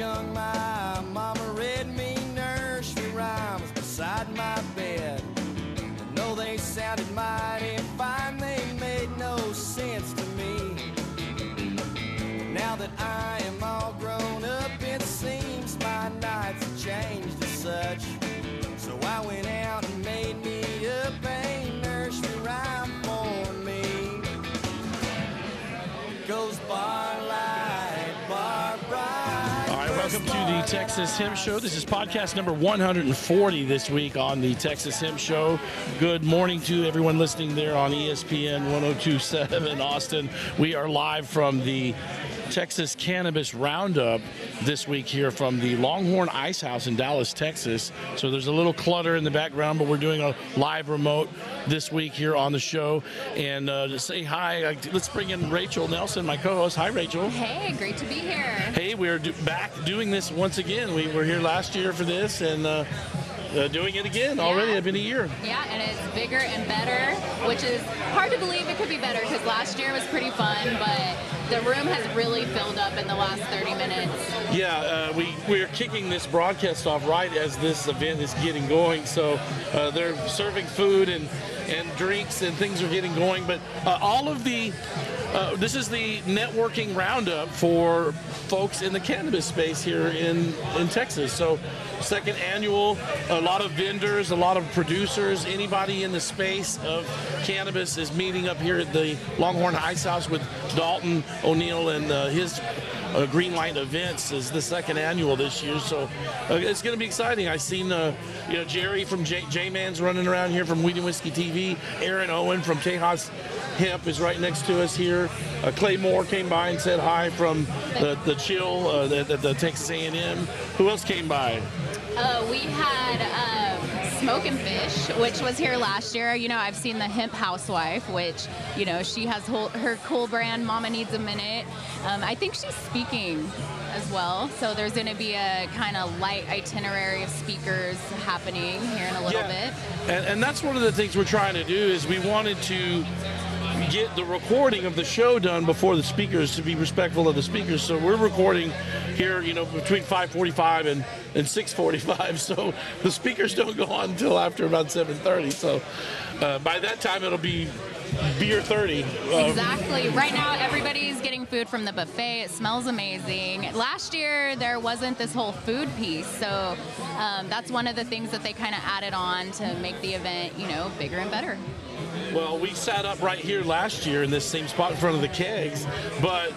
young, my Texas Hemp Show. This is podcast number 140 this week on the Texas Hemp Show. Good morning to everyone listening there on ESPN 1027 in Austin. We are live from the Texas Cannabis Roundup this week here from the Longhorn Ice House in Dallas, Texas. So there's a little clutter in the background, but we're doing a live remote this week here on the show. And uh, to say hi, let's bring in Rachel Nelson, my co-host. Hi, Rachel. Hey, great to be here. Hey, we're do- back doing this once again. We were here last year for this and uh, uh, doing it again already. Yeah. It's been a year. Yeah, and it's bigger and better, which is hard to believe it could be better because last year was pretty fun, but the room has really filled up in the last 30 minutes. Yeah, uh, we we're kicking this broadcast off right as this event is getting going. So uh, they're serving food and and drinks and things are getting going. But uh, all of the uh, this is the networking roundup for folks in the cannabis space here in in Texas. So second annual, a lot of vendors, a lot of producers, anybody in the space of cannabis is meeting up here at the Longhorn Ice House with Daulton O'Neil and uh, his uh, Green Events is the second annual this year, so uh, it's going to be exciting. I've seen, uh, you know, Jerry from J- J-Man's running around here from Weed and Whiskey TV. Aaron Owen from Tejas Hemp is right next to us here. Uh, Clay Moore came by and said hi from the, the Chill, uh, the, the, the Texas A&M. Who else came by? Uh, we had um, Smoke and Fish, which was here last year. You know, I've seen the Hemp Housewife, which, you know, she has whole, her cool brand, Mama Needs a Minute. Um, I think she's speaking as well. So there's going to be a kind of light itinerary of speakers happening here in a little bit. And, and that's one of the things we're trying to do is we wanted to get the recording of the show done before the speakers to be respectful of the speakers. So we're recording here, you know, between 5:45 and and 6:45. So the speakers don't go on until after about 7:30. So uh, by that time it'll be beer 30. Uh, Exactly. Right now, everybody's getting food from the buffet. It smells amazing. Last year, there wasn't this whole food piece, so um, that's one of the things that they kind of added on to make the event, you know, bigger and better. Well, we sat up right here last year in this same spot in front of the kegs, but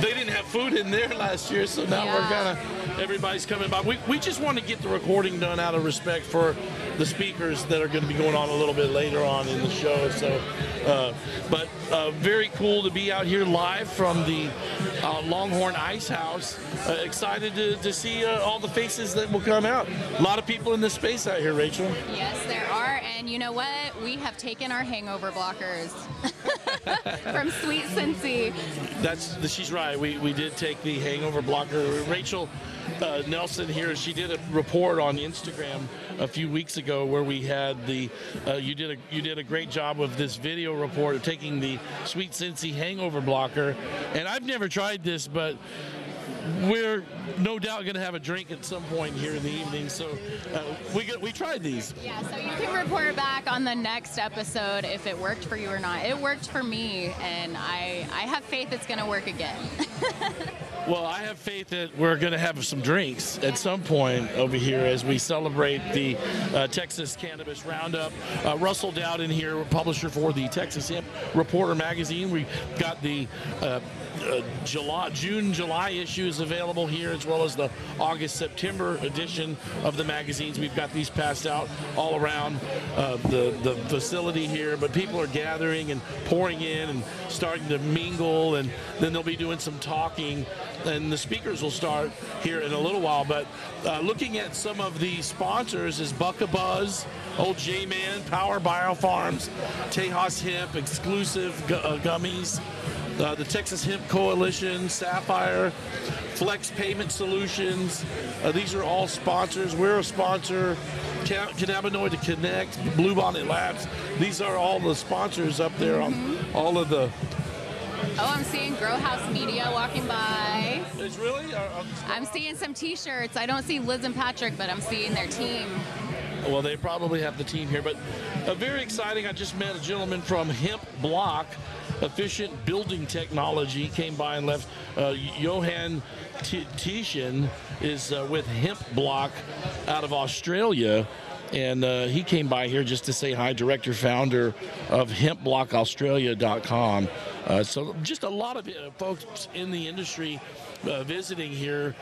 they didn't have food in there last year, so now we're Yeah. kind of everybody's coming by. We, we just want to get the recording done out of respect for the speakers that are going to be going on a little bit later on in the show. So, uh, but uh, very cool to be out here live from the uh, Longhorn Ice House. Uh, excited to, to see uh, all the faces that will come out. A lot of people in this space out here, Rachel. Yes, there are. And you know what? We have taken our hangover blockers from Sweet Sensi. That's she's right. We we did take the hangover blocker. Rachel uh, Nelson here. She did a report on Instagram a few weeks ago where we had the. Uh, you did a you did a great job of this video report of taking the Sweet Sensi hangover blocker, and I've never tried this, but. We're no doubt going to have a drink at some point here in the evening, so uh, we got, we tried these. Yeah, so you can report back on the next episode if it worked for you or not. It worked for me, and I, I have faith it's going to work again. Well, I have faith that we're going to have some drinks at some point over here as we celebrate the uh, Texas Cannabis Roundup. Uh, Russell Dowden here, publisher for the Texas Hemp Reporter magazine. We got the uh, uh, July, June, July issues available here, as well as the August, September edition of the magazines. We've got these passed out all around uh, the the facility here, but people are gathering and pouring in and starting to mingle, and then they'll be doing some talking and the speakers will start here in a little while. But uh, looking at some of the sponsors is Buckabuzz, Old J Man, Power Biofarms, Tejas Hemp, Exclusive uh, Gummies, uh, the Texas Hemp Coalition, Sapphire, Flex Payment Solutions. Uh, these are all sponsors. We're a sponsor. Ca- Cannabinoid to Connect, Bluebonnet Labs. These are all the sponsors up there on all of the Oh, I'm seeing Grow House Media walking by. It's really. Uh, uh, I'm seeing some T-shirts. I don't see Liz and Patrick, but I'm seeing their team. Well, they probably have the team here, but uh, very exciting. I just met a gentleman from Hemp Block, Efficient Building Technology, came by and left. Uh, Johan T- Tishan is uh, with Hemp Block out of Australia. And uh, he came by here just to say hi, director, founder of hempblockaustralia.com. Uh, so, just a lot of uh, folks in the industry uh, visiting here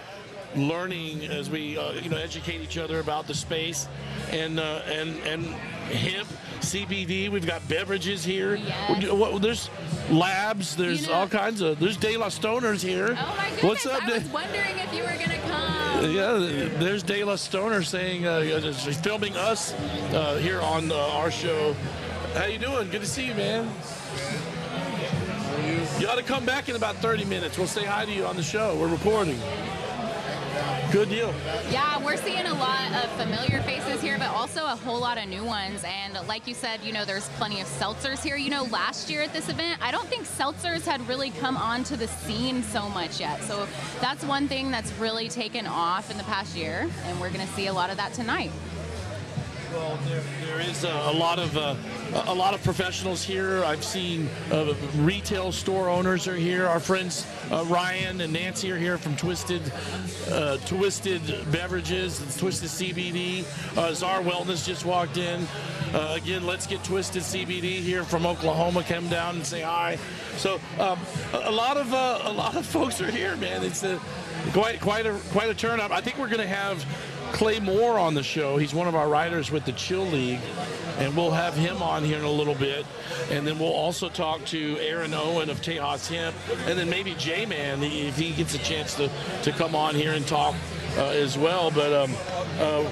learning as we uh, you know educate each other about the space and uh, and and hemp CBD. We've got beverages here. Yes. There's labs. There's You know- all kinds of. There's De La Stoners here. Oh my goodness! What's up? I was wondering if you were gonna come. yeah, there's De La Stoner saying uh, he's filming us uh, here on uh, our show. How you doing? Good to see you, man. You ought to come back in about 30 minutes. We'll say hi to you on the show. We're recording. Good deal. Yeah, we're seeing a lot of familiar faces here, but also a whole lot of new ones. And like you said, you know, there's plenty of seltzers here. You know, last year at this event, I don't think seltzers had really come onto the scene so much yet. So that's one thing that's really taken off in the past year, and we're going to see a lot of that tonight. Well, there, there is a, a lot of uh, a lot of professionals here. I've seen uh, retail store owners are here. Our friends uh, Ryan and Nancy are here from Twisted uh, Twisted Beverages, and Twisted CBD. Uh, Czar Wellness just walked in. Uh, again, let's get Twisted CBD here from Oklahoma. Come down and say hi. So um, a, lot of a lot of folks are here, man. It's a, quite quite a quite a turnout. I think we're going to have Clay Moore on the show. He's one of our writers with the Chill League, and we'll have him on here in a little bit. And then we'll also talk to Aaron Owen of Tejas Hemp, and then maybe J Man if he gets a chance to, to come on here and talk uh, as well. But um, uh,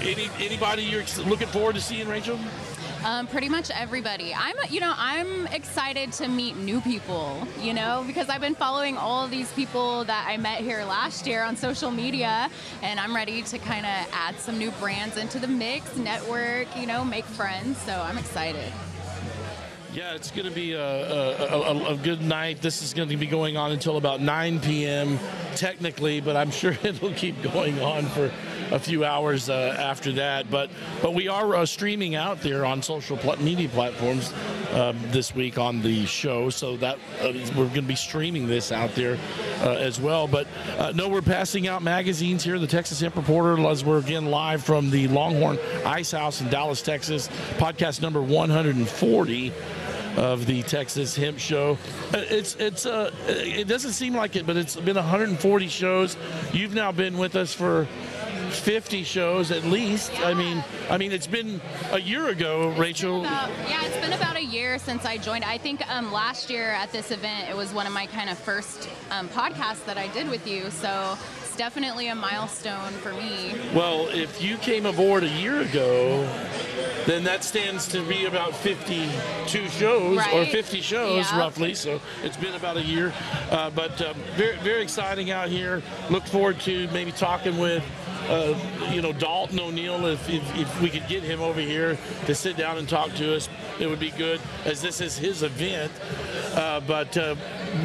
any anybody you're looking forward to seeing, Rachel? Um, pretty much everybody. I'm, you know, I'm excited to meet new people. You know, because I've been following all of these people that I met here last year on social media, and I'm ready to kind of add some new brands into the mix, network, you know, make friends. So I'm excited. Yeah, it's going to be a, a, a, a good night. This is going to be going on until about 9 p.m. technically, but I'm sure it'll keep going on for a few hours uh, after that. But but we are uh, streaming out there on social pl- media platforms um, this week on the show, so that uh, we're going to be streaming this out there uh, as well. But uh, no, we're passing out magazines here. The Texas Hemp Reporter, as we're again live from the Longhorn Ice House in Dallas, Texas. Podcast number 140 of the Texas Hemp Show. Uh, It's it's uh it doesn't seem like it, but it's been 140 shows. You've now been with us for 50 shows at least. I mean, I mean it's been a year ago, Rachel. About, yeah, it's been about a year since I joined. I think um, last year at this event, it was one of my kind of first um, podcasts that I did with you. So it's definitely a milestone for me. Well, if you came aboard a year ago, then that stands to be about 52 shows or 50 shows Yeah. roughly. So it's been about a year, uh, but um, very very exciting out here. Look forward to maybe talking with. Uh, you know Daulton O'Neil. If, if, if we could get him over here to sit down and talk to us, it would be good. As this is his event, uh, but uh,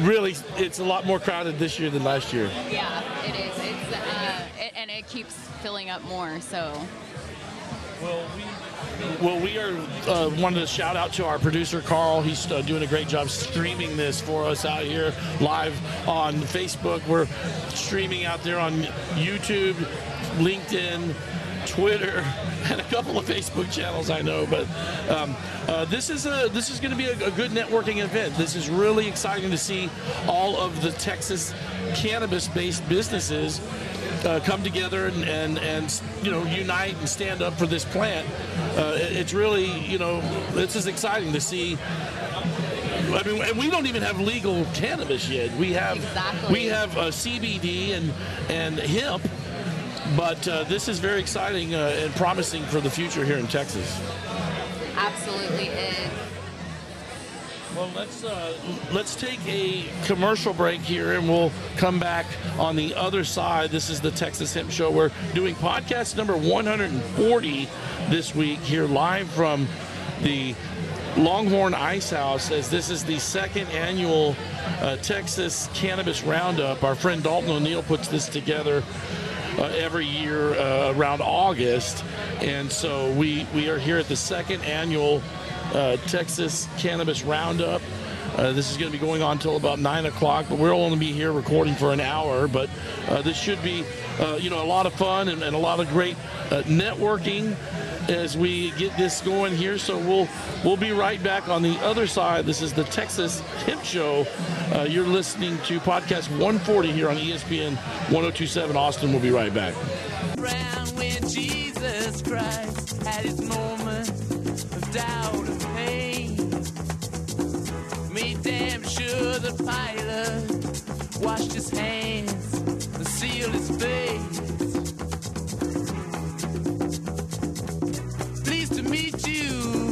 really, it's a lot more crowded this year than last year. Yeah, it is. It's uh, it, and it keeps filling up more. So Well, we, well, we are uh, wanted to shout out to our producer Carl. He's uh, doing a great job streaming this for us out here live on Facebook. We're streaming out there on YouTube, LinkedIn, Twitter, and a couple of Facebook channels I know. But um, uh, this is a this is going to be a, a good networking event. This is really exciting to see all of the Texas cannabis-based businesses uh, come together and, and and you know unite and stand up for this plant. Uh, it- it's really you know this is exciting to see. I mean, and we don't even have legal cannabis yet. We have Exactly. we have uh, CBD and and hemp, but uh, this is very exciting uh, and promising for the future here in Texas. absolutely is. Well, let's uh, let's take a commercial break here, and we'll come back on the other side. This is the Texas Hemp Show. We're doing podcast number 140 this week here live from the Longhorn Ice House, as this is the second annual uh, Texas Cannabis Roundup. Our friend Daulton O'Neil puts this together uh, every year uh, around August, and so we we are here at the second annual uh, Texas Cannabis Roundup. Uh, this is going to be going on until about nine o'clock, but we'll only be here recording for an hour. But uh, this should be, uh, you know, a lot of fun and, and a lot of great uh, networking as we get this going here. So we'll we'll be right back on the other side. This is the Texas Hemp Show. Uh, you're listening to podcast 140 here on ESPN 1027 Austin. We'll be right back. Doubt and pain. Made damn sure the Pilate washed his hands and sealed his face. Pleased to meet you.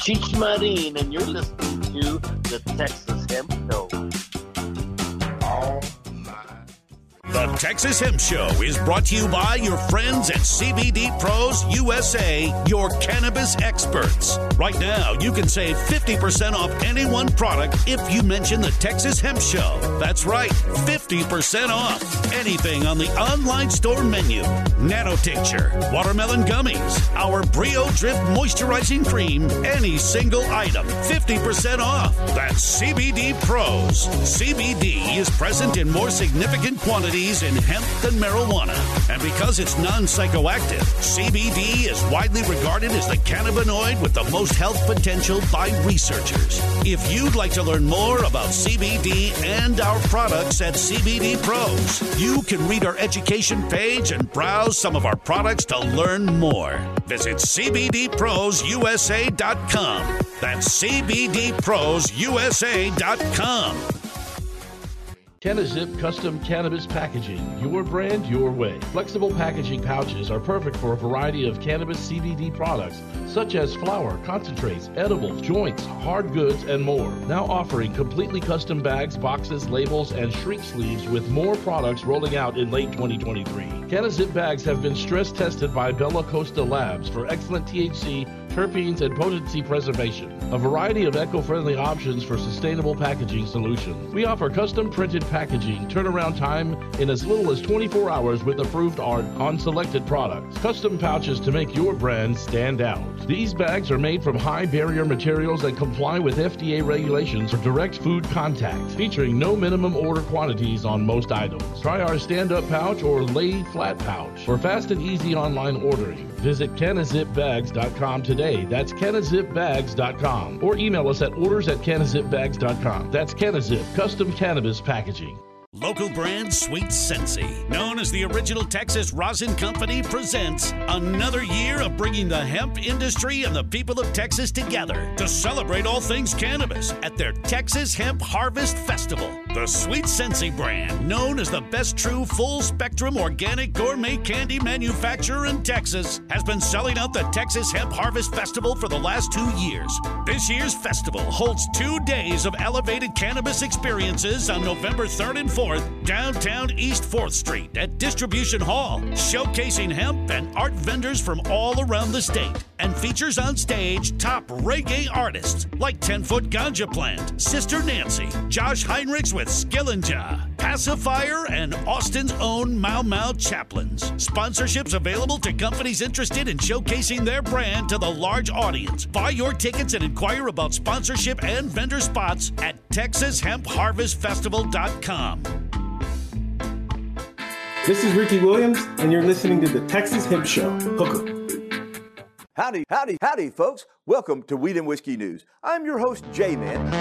Cheech Marin, and you're listening to the Texas Hemp Show. Texas Hemp Show is brought to you by your friends at CBD Pros USA, your cannabis experts. Right now, you can save 50% off any one product if you mention the Texas Hemp Show. That's right, 50% off anything on the online store menu. Nano Tincture, watermelon gummies, our Brio Drip moisturizing cream, any single item, 50% off. That's CBD Pros. CBD is present in more significant quantities in hemp than marijuana. And because it's non psychoactive, CBD is widely regarded as the cannabinoid with the most health potential by researchers. If you'd like to learn more about CBD and our products at CBD Pros, you can read our education page and browse some of our products to learn more. Visit CBDProsUSA.com. That's CBDProsUSA.com. Canazip Custom Cannabis Packaging. Your brand, your way. Flexible packaging pouches are perfect for a variety of cannabis CBD products, such as flower, concentrates, edibles, joints, hard goods, and more. Now offering completely custom bags, boxes, labels, and shrink sleeves with more products rolling out in late 2023. Canazip bags have been stress tested by Belcosta Labs for excellent THC, terpenes, and potency preservation. A variety of eco-friendly options for sustainable packaging solutions. We offer custom printed packaging, turnaround time in as little as 24 hours with approved art on selected products. Custom pouches to make your brand stand out. These bags are made from high barrier materials that comply with FDA regulations for direct food contact, featuring no minimum order quantities on most items. Try our stand-up pouch or lay flat pouch for fast and easy online ordering. Visit canazipbags.com today. That's canazipbags.com. Or email us at orders at canazipbags.com. That's Canazip, custom cannabis packaging. Local brand Sweet Sensi, known as the original Texas Rosin Company, presents another year of bringing the hemp industry and the people of Texas together to celebrate all things cannabis at their Texas Hemp Harvest Festival. The Sweet Sensi brand, known as the best true full spectrum organic gourmet candy manufacturer in Texas, has been selling out the Texas Hemp Harvest Festival for the last two years. This year's festival holds two days of elevated cannabis experiences on November 3rd and 4th downtown East 4th Street at Distribution Hall, showcasing hemp and art vendors from all around the state, and features on stage top reggae artists like 10 Foot Ganja Plant, Sister Nancy, Josh Heinrichs with Skillinja, Passafire, and Austin's own Mau Mau Chaplains. Sponsorships available to companies interested in showcasing their brand to the large audience. Buy your tickets and inquire about sponsorship and vendor spots at TexasHempHarvestFestival.com. This is Ricky Williams, and you're listening to the Texas Hemp Show. Hook 'em. Howdy, howdy, howdy, folks. Welcome to Weed and Whiskey News. I'm your host, J Man.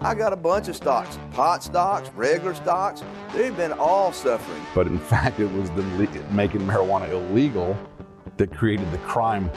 I got a bunch of stocks pot stocks, regular stocks. They've been all suffering. but in fact it was the making marijuana illegal that created the crime.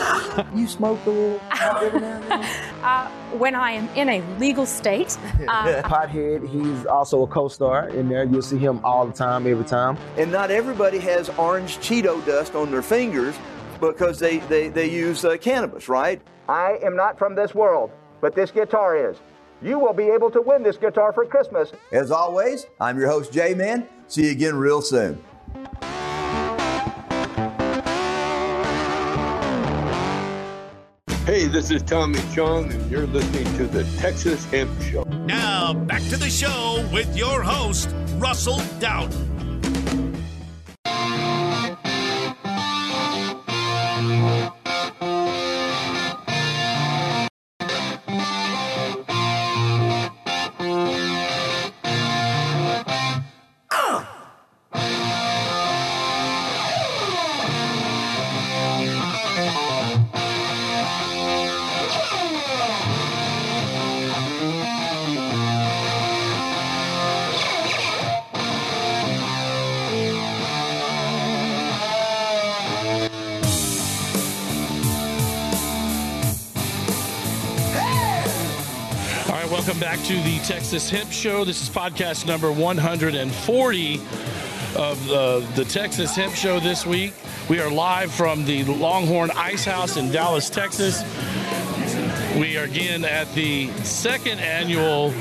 you smoke a little every now and then? Uh, when I am in a legal state. Uh, Pothead, he's also a co-star in there. You'll see him all the time, every time. And not everybody has orange Cheeto dust on their fingers because they, they, they use uh, cannabis, right? I am not from this world, but this guitar is. You will be able to win this guitar for Christmas. As always, I'm your host, J Man. See you again real soon. Hey, this is Tommy Chong, and you're listening to the Texas Hemp Show. Now, back to the show with your host, Russell Dowden. Texas Hemp Show. This is podcast number 140 of uh, the Texas Hemp Show this week. We are live from the Longhorn Ice House in Dallas, Texas. We are again at the second annual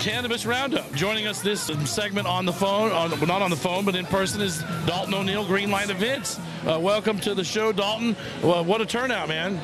Cannabis Roundup. Joining us this segment on the phone, on, not on the phone, but in person, is Daulton O'Neil, Greenline Events. Uh, welcome to the show, Daulton. Well, what a turnout, man.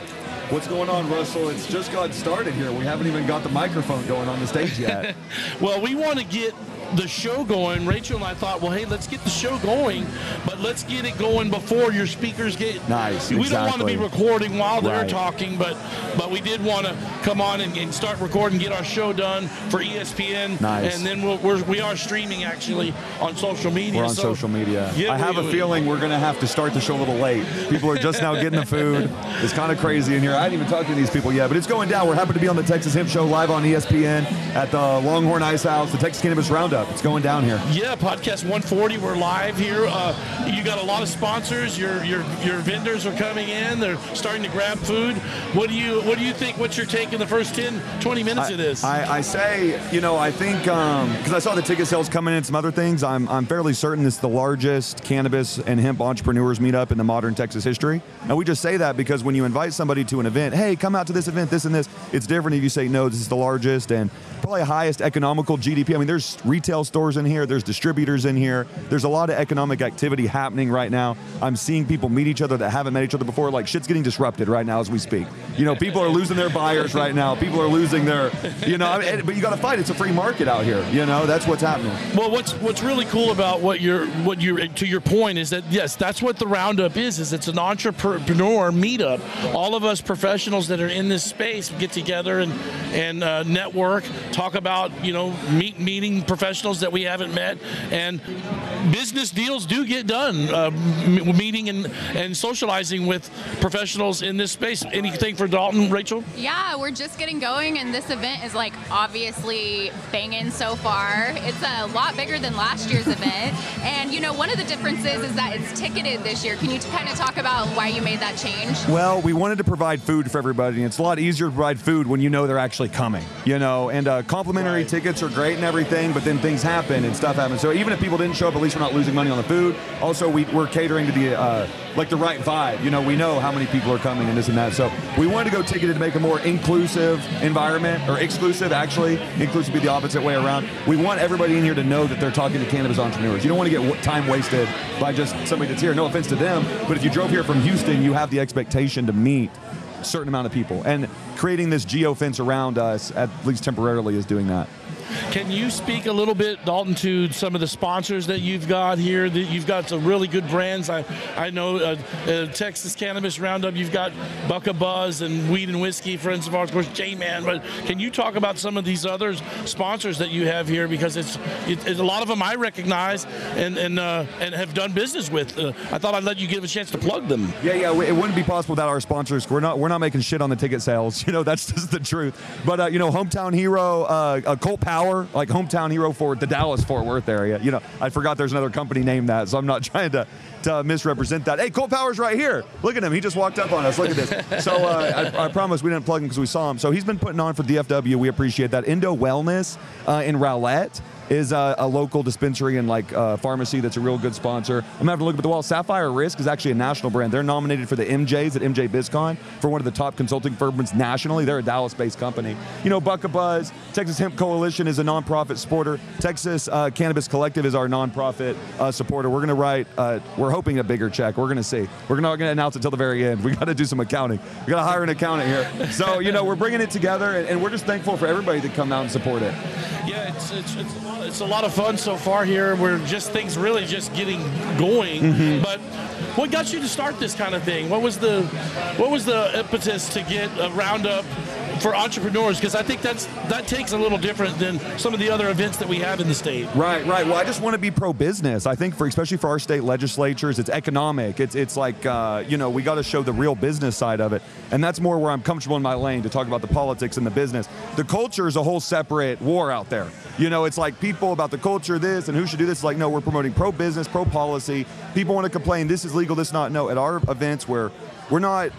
What's going on, Russell? It's just got started here. We haven't even got the microphone going on the stage yet. well, we want to get the show going. Rachel and I thought, well, hey, let's get the show going, but let's get it going before your speakers get. Nice. We don't want to be recording while they're Right. talking, but but we did want to come on and, and start recording, get our show done for ESPN, Nice. and then we'll, we're, we are streaming actually on social media. We're on so- social media. I have we- a feeling we're going to have to start the show a little late. People are just now getting the food. It's kind of crazy in here. I haven't even talked to these people yet, but it's going down. We're happy to be on the Texas Hemp Show live on ESPN at the Longhorn Ice House, the Texas Cannabis Roundup. It's going down here. Yeah, podcast 140. We're live here. Uh, you got a lot of sponsors. Your your your vendors are coming in. They're starting to grab food. What do you what do you think? What's your take in the first 10, 20 minutes of this? I, I say, you know, I think because I saw the ticket sales coming in and some other things, I'm, I'm fairly certain it's the largest cannabis and hemp entrepreneurs meetup in the modern Texas history. And we just say that because when you invite somebody to an event, hey, come out to this event, this and this, it's different if you say, no, this is the largest and probably highest economical GDP. I mean, there's retail stores in here, there's distributors in here, there's a lot of economic activity happening right now. I'm seeing people meet each other that haven't met each other before. Like, shit's getting disrupted right now as we speak. You know, people are losing their buyers right now. People are losing their, you know, I mean, but you got to fight. It's a free market out here. You know, that's what's happening. Well, what's what's really cool about what you're what you to your point is that yes, that's what the roundup is. Is it's an entrepreneur meetup. All of us professionals that are in this space get together and and uh, network, talk about you know meet meeting professionals that we haven't met, and business deals do get done. Uh, meeting and and socializing with professionals in this space. Anything for Daulton, Rachel? Yeah, we're just getting going, and this event is like obviously banging so far. It's a lot bigger than last year's event, and you know one of the differences is that it's ticketed this year. Can you kind of talk about why you made that change? Well, we wanted to provide food for everybody. and It's a lot easier to provide food when you know they're actually coming, you know. And uh, complimentary tickets are great and everything, but then things happen and stuff happens. So even if people didn't show up, at least we're not losing money on the food. Also, we, we're catering to the uh, like the right vibe. You know, we know how many people are coming and this and that. So we wanted to go ticketed to make a more inclusive environment, or exclusive actually. Inclusive be the opposite way around. We want everybody in here to know that they're talking to cannabis entrepreneurs. You don't want to get time wasted by just somebody that's here. No offense to them, but if you drove here from Houston, you have the expectation to meet a certain amount of people. And creating this geo fence around us, at least temporarily, is doing that. Can you speak a little bit, Daulton, to some of the sponsors that you've got here? That you've got some really good brands. I I know uh, uh, Texas Cannabis Roundup. You've got Bucka Buzz and Weed and Whiskey, friends of ours, of course, J Man. But can you talk about some of these other sponsors that you have here? Because it's, it, it's a lot of them I recognize and and uh, and have done business with. Uh, I thought I'd let you give a chance to plug them. Yeah, yeah, it wouldn't be possible without our sponsors. We're not, we're not making shit on the ticket sales. You know, that's just the truth. But uh, you know, hometown hero, uh, uh, Colt Power, like hometown hero for the Dallas Fort Worth area. You know, I forgot there's another company named that, so I'm not trying to, to misrepresent that. Hey, Colt Power's right here. Look at him. He just walked up on us. Look at this. So uh, I, I promise we didn't plug him because we saw him. So he's been putting on for DFW. We appreciate that. Indo Wellness uh, in Rowlett is a, a local dispensary and like uh, pharmacy that's a real good sponsor. I'm have to look up at the wall. Sapphire Risk is actually a national brand. They're nominated for the MJs at MJ BizCon for one of the top consulting firms nationally. They're a Dallas-based company. You know, Buck a Buzz, Texas Hemp Coalition is a nonprofit supporter. Texas uh, Cannabis Collective is our nonprofit uh, supporter. We're gonna write. Uh, we're hoping a bigger check. We're gonna see. We're not gonna announce it till the very end. We got to do some accounting. We got to hire an accountant here. So you know, we're bringing it together, and, and we're just thankful for everybody to come out and support it. Yeah, it's, it's, it's, a it's a lot of fun so far here. We're just things really just getting going. Mhm. But what got you to start this kind of thing? What was the what was the impetus to get a roundup for entrepreneurs? Because I think that's that takes a little different than some of the other events that we have in the state. Right, right. Well, I just want to be pro-business. I think for especially for our state legislatures, it's economic. It's it's like uh, you know we got to show the real business side of it, and that's more where I'm comfortable in my lane to talk about the politics and the business. The culture is a whole separate war out there. You know, it's like people about the culture, this and who should do this. It's like, no, we're promoting pro-business, pro-policy. People want to complain, this is legal, this not. No, at our events where we're not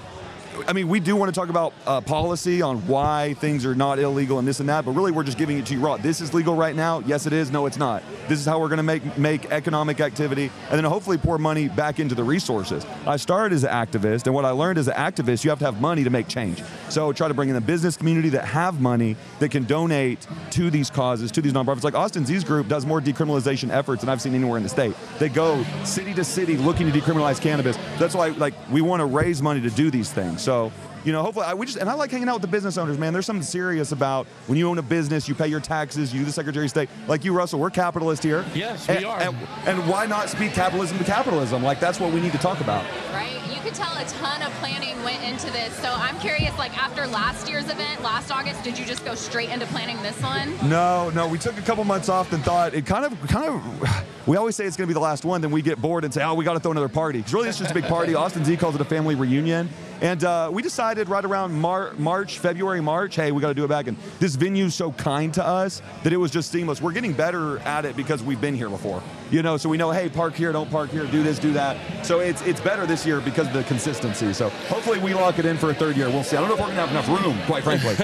I mean, we do want to talk about uh, policy on why things are not illegal and this and that, but really we're just giving it to you raw. This is legal right now. Yes, it is. No, it's not. This is how we're going to make make economic activity and then hopefully pour money back into the resources. I started as an activist, and what I learned as an activist, you have to have money to make change. So try to bring in the business community that have money that can donate to these causes, to these nonprofits. Like Austin Z's group does more decriminalization efforts than I've seen anywhere in the state. They go city to city looking to decriminalize cannabis. That's why, like, we want to raise money to do these things. So, you know, hopefully, I, we just and I like hanging out with the business owners, man. There's something serious about when you own a business, you pay your taxes, you do the Secretary of State. Like you, Russell, we're capitalists here. Yes, and, we are. And, and why not speak capitalism to capitalism? Like that's what we need to talk about. Right? You could tell a ton of planning went into this. So I'm curious, like after last year's event, last August, did you just go straight into planning this one? No, no, we took a couple months off and thought it kind of, kind of. We always say it's going to be the last one, then we get bored and say, oh, we got to throw another party. Because really, it's just a big party. Austin Z calls it a family reunion. And uh, we decided right around Mar- March, February, March, hey, we got to do it back. And this venue's so kind to us that it was just seamless. We're getting better at it because we've been here before. You know, so we know, hey, park here, don't park here, do this, do that. So it's it's better this year because of the consistency. So hopefully we lock it in for a third year. We'll see. I don't know if we're going to have enough room, quite frankly.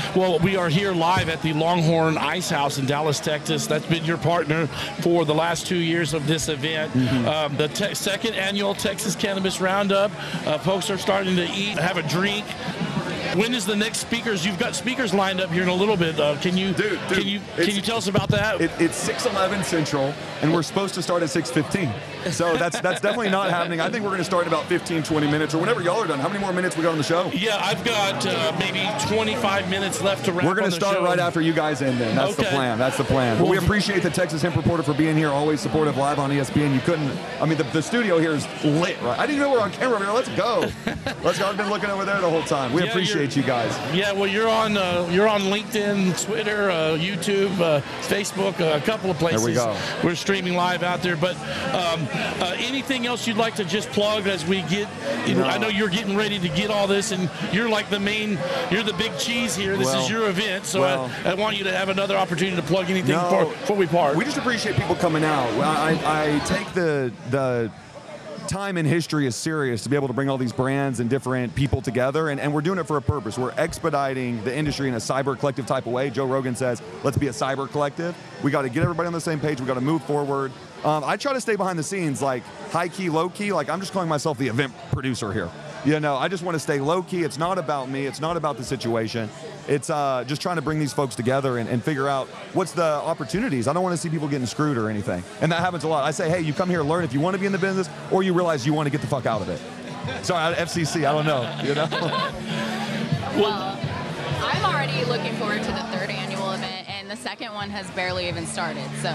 well, we are here live at the Longhorn Ice House in Dallas, Texas. That's been your partner for the last two years of this event. Um, the te- second annual Texas Cannabis Roundup. Uh, folks are starting to eat, have a drink. When is the next speakers? You've got speakers lined up here in a little bit. Uh, can you can you can you tell us about that? It, it's 6:11 Central, and we're supposed to start at 6:15. So that's that's definitely not happening. I think we're going to start in about 15, 20 minutes, or whenever y'all are done. How many more minutes we got on the show? Yeah, I've got uh, maybe 25 minutes left to wrap. We're going to start show. right after you guys end. Then that's the plan. That's the plan. Well, we appreciate the Texas Hemp Reporter for being here, always supportive live on ESPN. You couldn't. I mean, the, the studio here is lit. Right? I didn't know we're on camera here. Let's go. Let's go. I've been looking over there the whole time. We Yeah, appreciate you guys. Yeah, well, you're on uh, you're on LinkedIn, Twitter, uh, YouTube, uh, Facebook, uh, a couple of places. There we go. We're streaming live out there. But um, uh, anything else you'd like to just plug as we get? You know, No. I know you're getting ready to get all this, and you're like the main, you're the big cheese here. This Well, is your event, so well. I, I want you to have another opportunity to plug anything No. before, before we part. We just appreciate people coming out. I, I, I take the the time in history is serious to be able to bring all these brands and different people together, and, and we're doing it for a purpose. We're expediting the industry in a cyber collective type of way. Joe Rogan says, let's be a cyber collective. We got to get everybody on the same page. We got to move forward. Um, I try to stay behind the scenes, like high key, low key. Like I'm just calling myself the event producer here. You know, I just want to stay low key. It's not about me. It's not about the situation. It's uh, just trying to bring these folks together and, and figure out what's the opportunities. I don't want to see people getting screwed or anything. And that happens a lot. I say, hey, you come here, learn if you want to be in the business, or you realize you want to get the fuck out of it. Sorry, FCC. I don't know. You know. Well, I'm already looking forward to the third annual event, and the second one has barely even started. So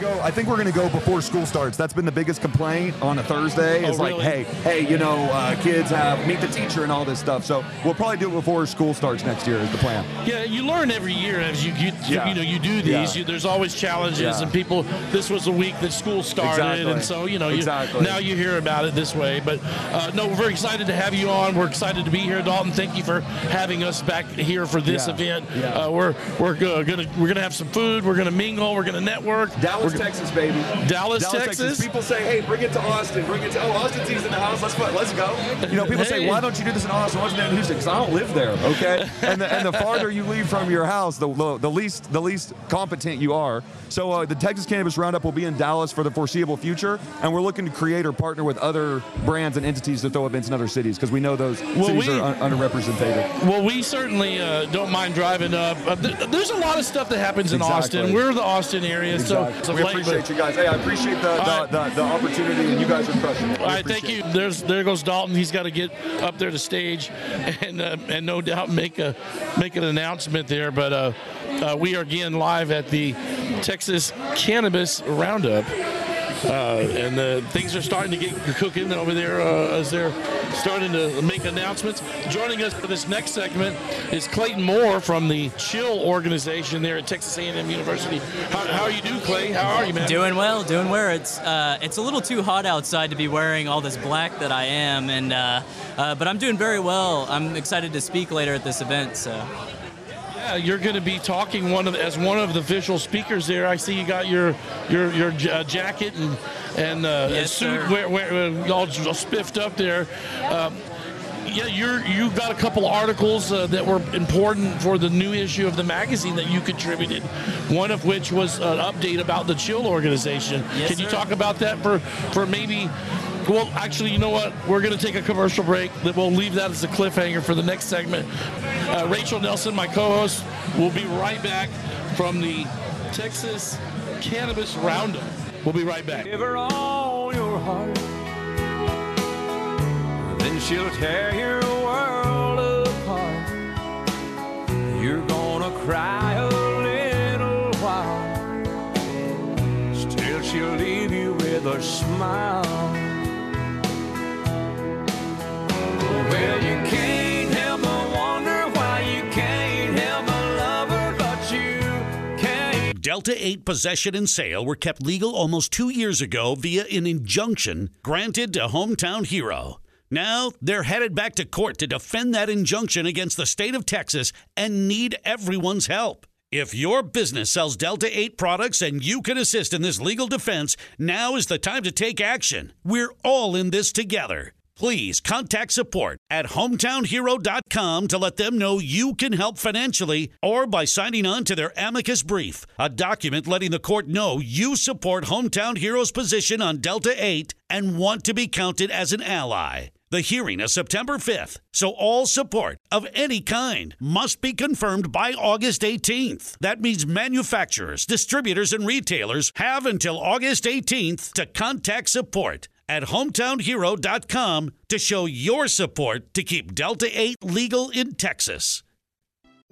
go. I think we're going to go before school starts. That's been the biggest complaint on a Thursday. Oh, Is like, hey, hey, you know, uh, kids have meet the teacher and all this stuff. So we'll probably do it before school starts next year. Is the plan. Yeah, you learn every year as you you, Yeah. you know you do these. Yeah. You, there's always challenges, Yeah. and people. This was the week that school started, Exactly. and so you know you, Exactly. now you hear about it this way. But uh, no, we're very excited to have you on. We're excited to be here, Daulton. Thank you for having us back here for this Yeah. event. Yeah. Uh, we're we're going to gonna we're gonna have some food. We're gonna mingle. We're gonna network. Dallas, we're, Texas, baby. Dallas, Texas. People say, "Hey, bring it to Austin. Bring it to oh, Austin's in the house. Let's let's go." You know, people Hey. say, "Why don't you do this in Austin? Why don't you do in Houston?" Because I don't live there. Okay, and the, and the farther you leave from your house, the, the, the least the least competent you are. So uh, the Texas Cannabis Roundup will be in Dallas for the foreseeable future, and we're looking to create or partner with other brands and entities to throw events in other cities because we know those Well, cities we- are un- underrepresented. Well, we certainly uh, don't mind driving up. Uh, th- there's a lot of stuff that happens in Exactly. Austin. We're the Austin area, Exactly. so we appreciate you guys. Hey, I appreciate the, the, the, the opportunity, and you guys are crushing it. We All right, thank you. There's there goes Daulton. He's got to get up there to stage, and uh, and no doubt make a make an announcement there. But uh, uh, we are again live at the Texas Cannabis Roundup. Uh, and uh, things are starting to get cooking over there uh, as they're starting to make announcements. Joining us for this next segment is Clayton Moore from the Chill organization there at Texas A&M University. How, how you doing, Clay? How are you, man? Doing well, doing well. It's it's a little too hot outside to be wearing all this black that I am, and but I'm doing very well. I'm excited to speak later at this event. So Yeah, you're going to be talking one of as one of the official speakers there. I see you got your your your uh, jacket and and uh, Yes, suit where, where, uh, all all spiffed up there. Um, yeah, you're you got a couple articles uh, that were important for the new issue of the magazine that you contributed. One of which was an update about the Chill organization. Yes, Can you sir. talk about that for for maybe? Well, actually, you know what? We're going to take a commercial break. That we'll leave that as a cliffhanger for the next segment. Uh, Rachel Nelson, my co-host, will be right back from the Texas Cannabis Roundup. We'll be right back. Give her all your heart, then she'll tear your world apart. You're gonna cry a little while, still she'll leave you with a smile. Delta 8 possession and sale were kept legal almost two years ago via an injunction granted to Hometown Hero. Now they're headed back to court to defend that injunction against the state of Texas and need everyone's help. If your business sells Delta 8 products and you can assist in this legal defense, now is the time to take action. We're all in this together. Please contact support at hometownhero.com to let them know you can help financially or by signing on to their amicus brief, a document letting the court know you support Hometown Hero's position on Delta 8 and want to be counted as an ally. The hearing is September 5th, so all support of any kind must be confirmed by August 18th. That means manufacturers, distributors, and retailers have until August 18th to contact support at hometownhero.com to show your support to keep Delta 8 legal in Texas.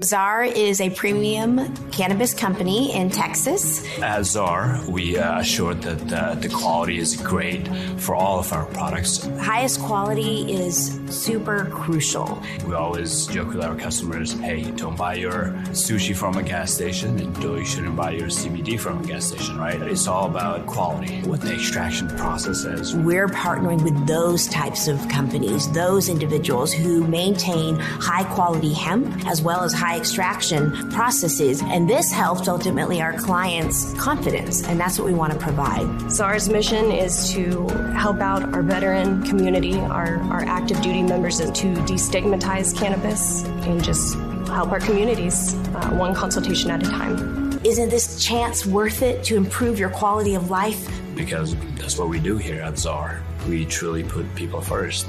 Czar is a premium cannabis company in Texas. At Czar, we uh, assure that uh, the quality is great for all of our products. Highest quality is super crucial. We always joke with our customers, hey, don't buy your sushi from a gas station and you shouldn't buy your CBD from a gas station, right? It's all about quality, what the extraction process is. We're partnering with those types of companies, those individuals who maintain high quality hemp as well as high extraction processes. And this helps ultimately our clients' confidence. And that's what we want to provide. Czar's mission is to help out our veteran community, our, our active duty members, to destigmatize cannabis and just help our communities uh, one consultation at a time. Isn't this chance worth it to improve your quality of life? Because that's what we do here at Czar. We truly put people first.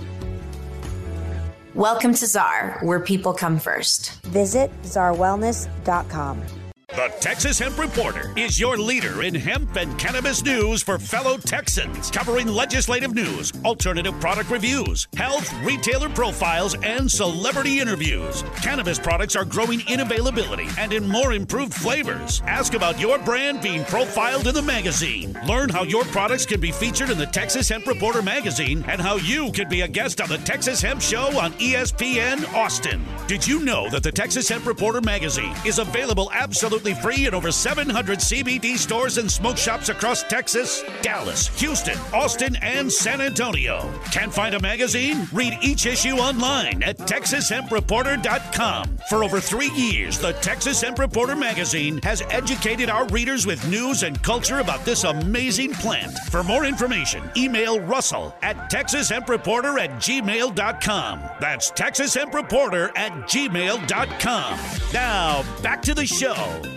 Welcome to Czar, where people come first. Visit czarwellness.com. The Texas Hemp Reporter is your leader in hemp and cannabis news for fellow Texans, covering legislative news, alternative product reviews, health, retailer profiles, and celebrity interviews. Cannabis products are growing in availability and in more improved flavors. Ask about your brand being profiled in the magazine. Learn how your products can be featured in the Texas Hemp Reporter magazine and how you could be a guest on the Texas Hemp Show on ESPN Austin. Did you know that the Texas Hemp Reporter magazine is available absolutely free at over 700 CBD stores and smoke shops across Texas, Dallas, Houston, Austin, and San Antonio. Can't find a magazine? Read each issue online at TexasHempReporter.com. For over three years, the Texas Hemp Reporter magazine has educated our readers with news and culture about this amazing plant. For more information, email Russell at TexasHempReporter at gmail.com. That's TexasHempReporter at gmail.com. Now, back to the show.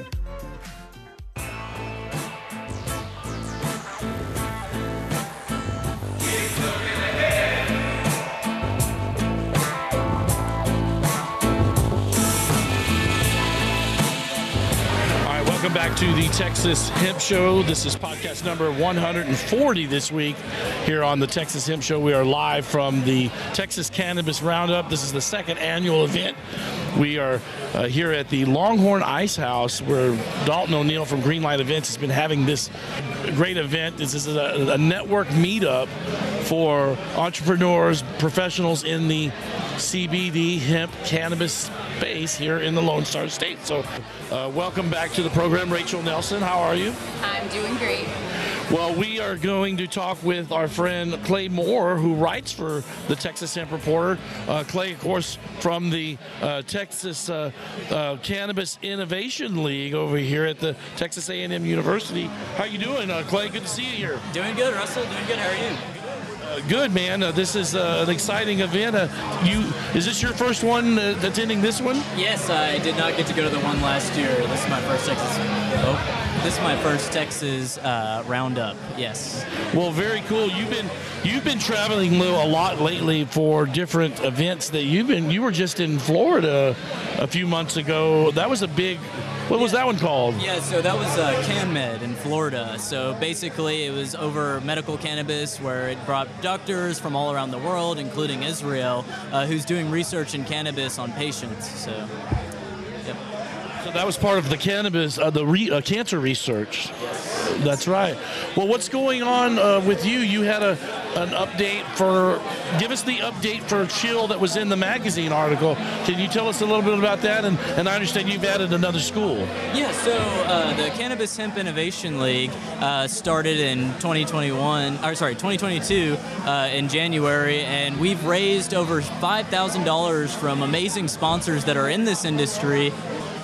Welcome back to the Texas Hemp Show. This is podcast number 140 this week here on the Texas Hemp Show. We are live from the Texas Cannabis Roundup. This is the second annual event. We are uh, here at the Longhorn Ice House where Daulton O'Neil from Greenlight Events has been having this great event. This is a, a network meetup for entrepreneurs, professionals in the CBD hemp cannabis space here in the Lone Star State. So, uh, welcome back to the program, Rachel Nelson. How are you? I'm doing great. Well, we are going to talk with our friend Clay Moore, who writes for the Texas Hemp Reporter. Uh, Clay, of course, from the uh, Texas uh, uh, Cannabis Innovation League over here at the Texas A&M University. How are you doing, uh, Clay? Good to see you here. Doing good, Russell. Doing good. How are you? Uh, good, man. Uh, this is uh, an exciting event. Uh, you is this your first one uh, attending this one? Yes, I did not get to go to the one last year. This is my first Texas. Oh, this is my first Texas uh, roundup. Yes. Well, very cool. You've been you've been traveling Lou, a lot lately for different events that you've been. You were just in Florida a few months ago. That was a big. What was that one called? Yeah, so that was uh, CannMed in Florida. So basically, it was over medical cannabis, where it brought doctors from all around the world, including Israel, uh, who's doing research in cannabis on patients. So. So that was part of the cannabis, uh, the re, uh, cancer research. That's right. Well, what's going on uh, with you? You had a an update for. Give us the update for Chill that was in the magazine article. Can you tell us a little bit about that? And and I understand you've added another school. Yeah, so uh, the Cannabis Hemp Innovation League uh, started in 2021, or sorry, 2022 uh, in January, and we've raised over $5,000 from amazing sponsors that are in this industry.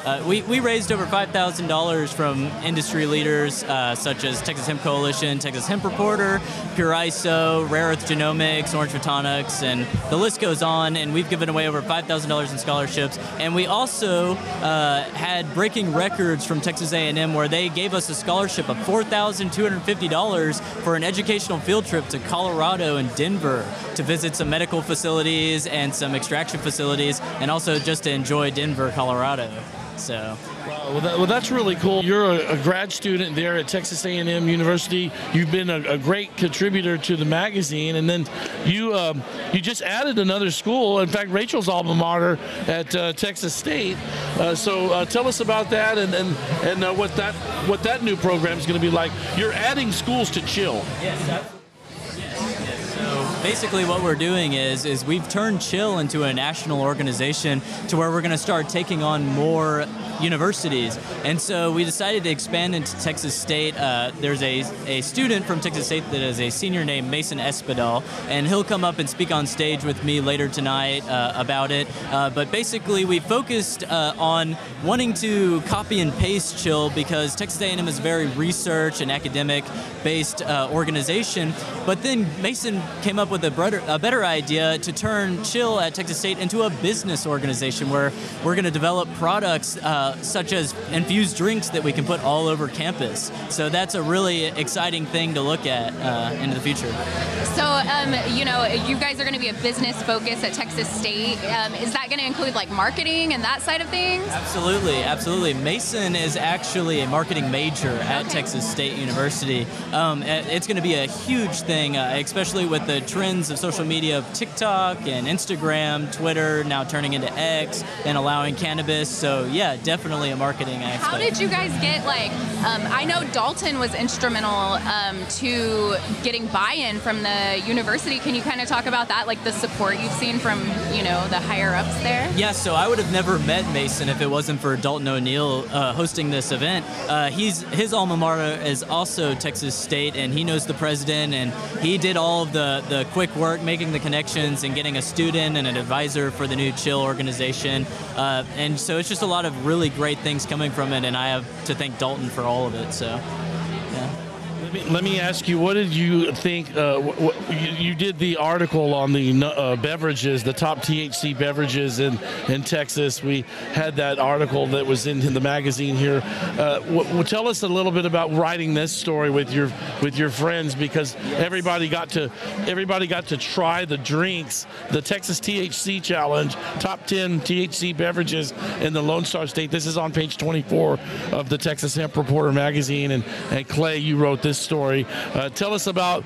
Uh, we, we raised over $5,000 from industry leaders uh, such as Texas Hemp Coalition, Texas Hemp Reporter, Pure ISO, Rare Earth Genomics, Orange Photonics, and the list goes on. And we've given away over $5,000 in scholarships. And we also uh, had breaking records from Texas A&M where they gave us a scholarship of $4,250 for an educational field trip to Colorado and Denver to visit some medical facilities and some extraction facilities, and also just to enjoy Denver, Colorado. So, well, that, well, that's really cool. You're a, a, grad student there at Texas A&M University. You've been a, a great contributor to the magazine, and then you um, you just added another school. In fact, Rachel's alma mater at uh, Texas State. Uh, so uh, tell us about that and and, and uh, what that what that new program is going to be like. You're adding schools to Chill. Yes, basically, what we're doing is is we've turned Chill into a national organization to where we're going to start taking on more universities. And so we decided to expand into Texas State. Uh, there's a, a student from Texas State that is a senior named Mason Espedal, and he'll come up and speak on stage with me later tonight uh, about it. Uh, but basically, we focused uh, on wanting to copy and paste Chill because Texas A&M is very research and academic based uh, organization. But then Mason came up with a better, a better idea to turn Chill at Texas State into a business organization where we're going to develop products uh, such as infused drinks that we can put all over campus. So that's a really exciting thing to look at uh, into the future. So, um, you know, you guys are going to be a business focus at Texas State. Um, is that going to include like marketing and that side of things? Absolutely, absolutely. Mason is actually a marketing major at okay. Texas State University. Um, it's going to be a huge thing, uh, especially with the trends of social media of TikTok and Instagram, Twitter, now turning into X and allowing cannabis. So yeah, definitely a marketing aspect. How did you guys get like? Um, I know Daulton was instrumental um, to getting buy-in from the university. Can you kind of talk about that, like the support you've seen from you know the higher ups there? Yeah, so I would have never met Mason if it wasn't for Daulton O'Neil uh, hosting this event. Uh, he's his alma mater is also Texas State, and he knows the president, and he did all of the the quick work, making the connections, and getting a student and an advisor for the new Chill organization. Uh, and so it's just a lot of really great things coming from it, and I have to thank Daulton for all of it. So. Let me, let me ask you, what did you think? Uh, you, you did the article on the uh, beverages, the top THC beverages in, in Texas. We had that article that was in, in the magazine here. Uh, tell us a little bit about writing this story with your with your friends because everybody got to everybody got to try the drinks, the Texas THC Challenge, top 10 THC beverages in the Lone Star State. This is on page 24 of the Texas Hemp Reporter magazine, and, and Clay, you wrote this story. Uh, tell us about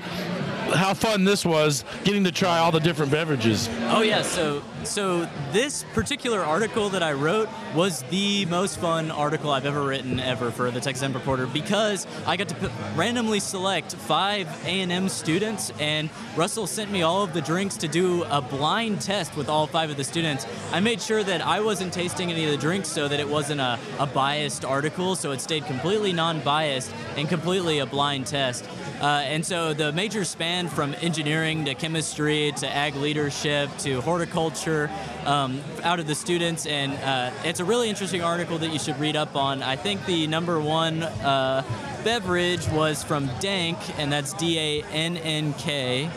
how fun this was getting to try all the different beverages. Oh yeah, so so this particular article that I wrote was the most fun article I've ever written ever for the Texas Hemp Reporter because I got to p- randomly select five A&M students and Russell sent me all of the drinks to do a blind test with all five of the students. I made sure that I wasn't tasting any of the drinks so that it wasn't a, a biased article, so it stayed completely non-biased and completely a blind test. Uh, and so the major span from engineering to chemistry to ag leadership to horticulture um, out of the students. And uh, it's a really interesting article that you should read up on. I think the number one uh, beverage was from Dank, and that's D A N N K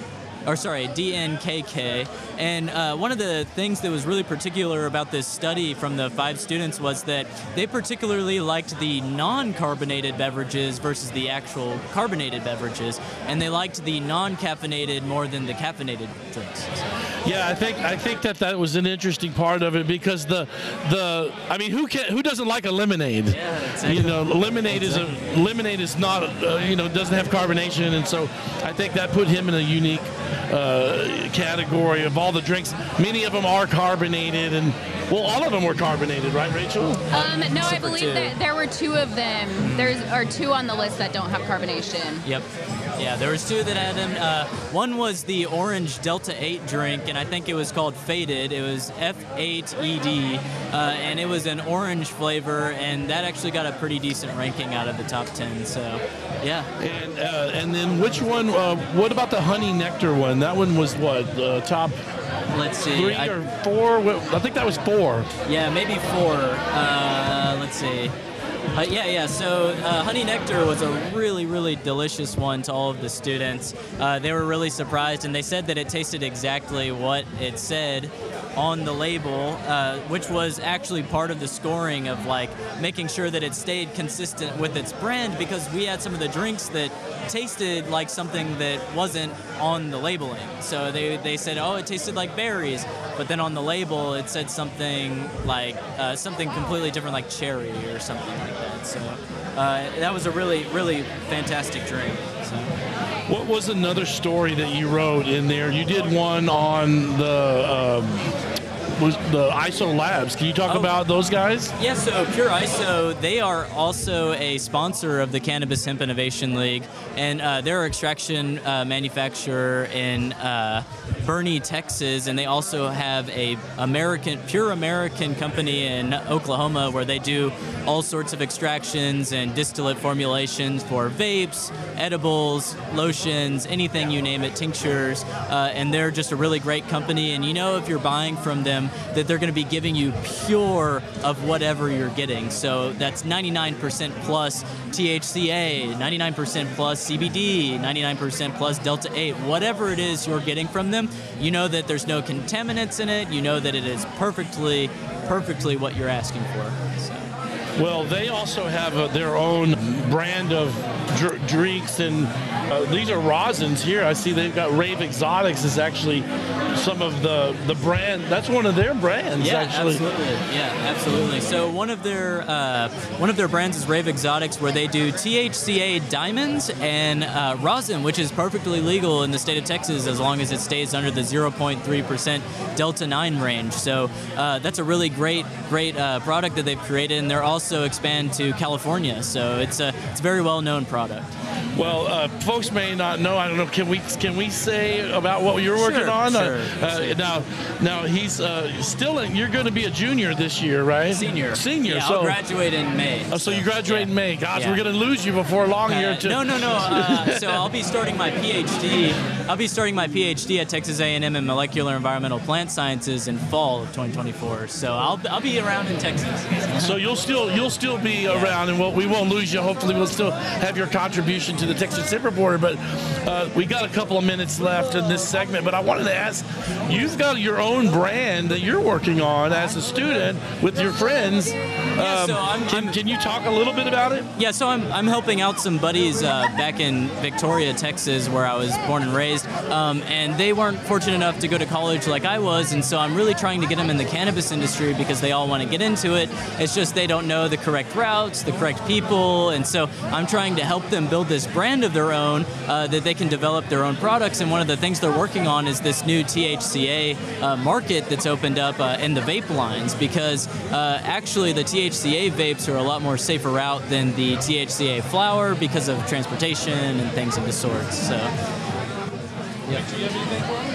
or sorry, DNKK. And uh, one of the things that was really particular about this study from the five students was that they particularly liked the non carbonated beverages versus the actual carbonated beverages, and they liked the non caffeinated more than the caffeinated drinks. Yeah, I think I think that that was an interesting part of it because the the I mean who can who doesn't like a lemonade? Yeah, exactly. You know, lemonade is a lemonade is not uh, you know doesn't have carbonation, and so I think that put him in a unique uh, category of all the drinks. Many of them are carbonated, and well, all of them were carbonated, right, Rachel? Um, no, I Except for believe that there were two of them. There's are two on the list that don't have carbonation. Yep. Yeah, there was two that had them. Uh, one was the orange Delta 8 drink, and I think it was called Faded. It was F8ED, uh, and it was an orange flavor, and that actually got a pretty decent ranking out of the top 10. So, yeah. And uh, and then which one? Uh, what about the honey nectar one? That one was what uh, top Let's see. three I- or four? I think that was four. Yeah, maybe four. Uh, let's see. Uh, yeah, yeah. So uh, Honey Nectar was a really, really delicious one to all of the students. Uh, they were really surprised, and they said that it tasted exactly what it said on the label, uh, which was actually part of the scoring of like making sure that it stayed consistent with its brand because we had some of the drinks that tasted like something that wasn't on the labeling. So they, they said, oh, it tasted like berries, but then on the label it said something like uh, something completely different, like cherry or something like that. So uh, that was a really, really fantastic drink. So. What was another story that you wrote in there? You did one on the um, was the ISO Labs. Can you talk Oh. about those guys? Yeah, so Pure ISO, they are also a sponsor of the Cannabis Hemp Innovation League, and uh, they're an extraction uh, manufacturer in uh, Boerne, Texas, and they also have a American, pure American company in Oklahoma where they do all sorts of extractions and distillate formulations for vapes, edibles, lotions, anything you name it, tinctures, uh, and they're just a really great company. And you know, if you're buying from them, that they're going to be giving you pure of whatever you're getting. So that's 99% plus THCA, 99% plus CBD, 99% plus Delta 8, whatever it is you're getting from them, you know that there's no contaminants in it. You know that it is perfectly, perfectly what you're asking for. So. Well, they also have uh, their own brand of dr- drinks, and uh, these are rosins here. I see they've got Rave Exotics is actually some of the the brand. That's one of their brands, Yeah, actually. absolutely. Yeah, absolutely. So one of their uh, one of their brands is Rave Exotics, where they do THCA diamonds and uh, rosin, which is perfectly legal in the state of Texas as long as it stays under the 0.3% Delta 9 range. So uh, that's a really great, great uh, product that they've created, and they're also expand to California. So it's a it's a very well known product. Well, uh, folks may not know. I don't know. Can we can we say about what you're working Sure, on? sure. Uh, now, now he's uh, still. In, you're going to be a junior this year, right? Senior. Senior. Yeah, so I'll graduate in May. Oh, so you graduate in May. Gosh, Yeah. we're going to lose you before long here. Uh, Too. no, no, no. Uh, so I'll be starting my PhD. I'll be starting my PhD at Texas A&M in molecular environmental plant sciences in fall of 2024. So I'll, I'll be around in Texas. So you'll still you'll still be around, and we'll, we won't lose you. Hopefully, we'll still have your contribution to the Texas Hemp Reporter. But uh, we got a couple of minutes left in this segment. But I wanted to ask, you've got your own brand that you're working on as a student with your friends. Um, so I'm- can, can you talk a little bit about it? Yeah, so I'm, I'm helping out some buddies uh, back in Victoria, Texas, where I was born and raised, um, and they weren't fortunate enough to go to college like I was, and so I'm really trying to get them in the cannabis industry because they all want to get into it. It's just they don't know the correct routes, the correct people, and so I'm trying to help them build this brand of their own uh, that they can develop their own products. And one of the things they're working on is this new THCA uh, market that's opened up uh, in the vape lines because uh, actually the THCA vapes are a lot more safer route than the THCA flower because of transportation and things of the sort. So. Yeah,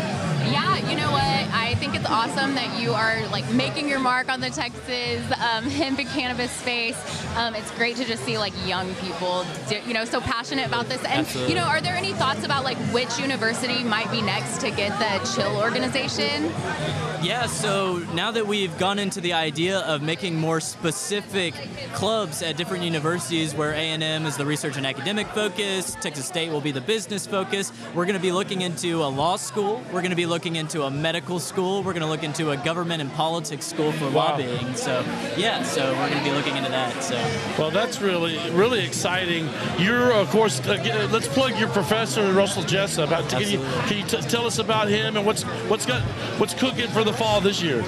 think it's awesome that you are like making your mark on the Texas um, hemp and cannabis space. Um, it's great to just see like young people, do, you know, so passionate about this. And Absolutely. you know, are there any thoughts about like which university might be next to get the Chill organization? Yeah, so now that we've gone into the idea of making more specific clubs at different universities where A&M is the research and academic focus, Texas State will be the business focus, we're going to be looking into a law school, we're going to be looking into a medical school, we're going to look into a government and politics school for Wow. lobbying. So, yeah, so we're going to be looking into that. So, Well, that's really really exciting. You're of course. Uh, uh, let's plug your professor Russell Jessup. Uh, Can you, can you t- tell us about him and what's what's got what's cooking for the fall this year?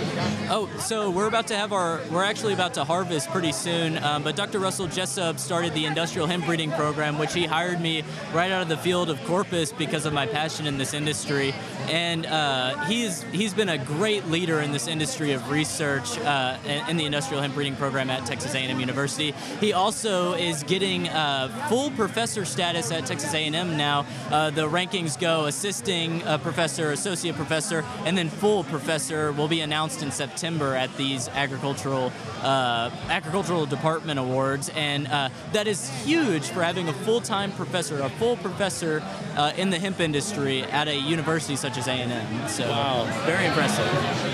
Oh, so we're about to have our, we're actually about to harvest pretty soon. Um, but Dr. Russell Jessup started the industrial hemp breeding program, which he hired me right out of the field of Corpus because of my passion in this industry. And uh, he's he's been a great leader in this industry of research uh, in the industrial hemp breeding program at Texas A&M University. He also is getting uh, full professor status at Texas A&M now. Uh, the rankings go assisting uh, professor, associate professor, and then full professor will be announced in September at these agricultural uh, agricultural department awards, and uh, that is huge for having a full-time professor, a full professor in the hemp industry at a university such as A&M. So, wow, very impressive.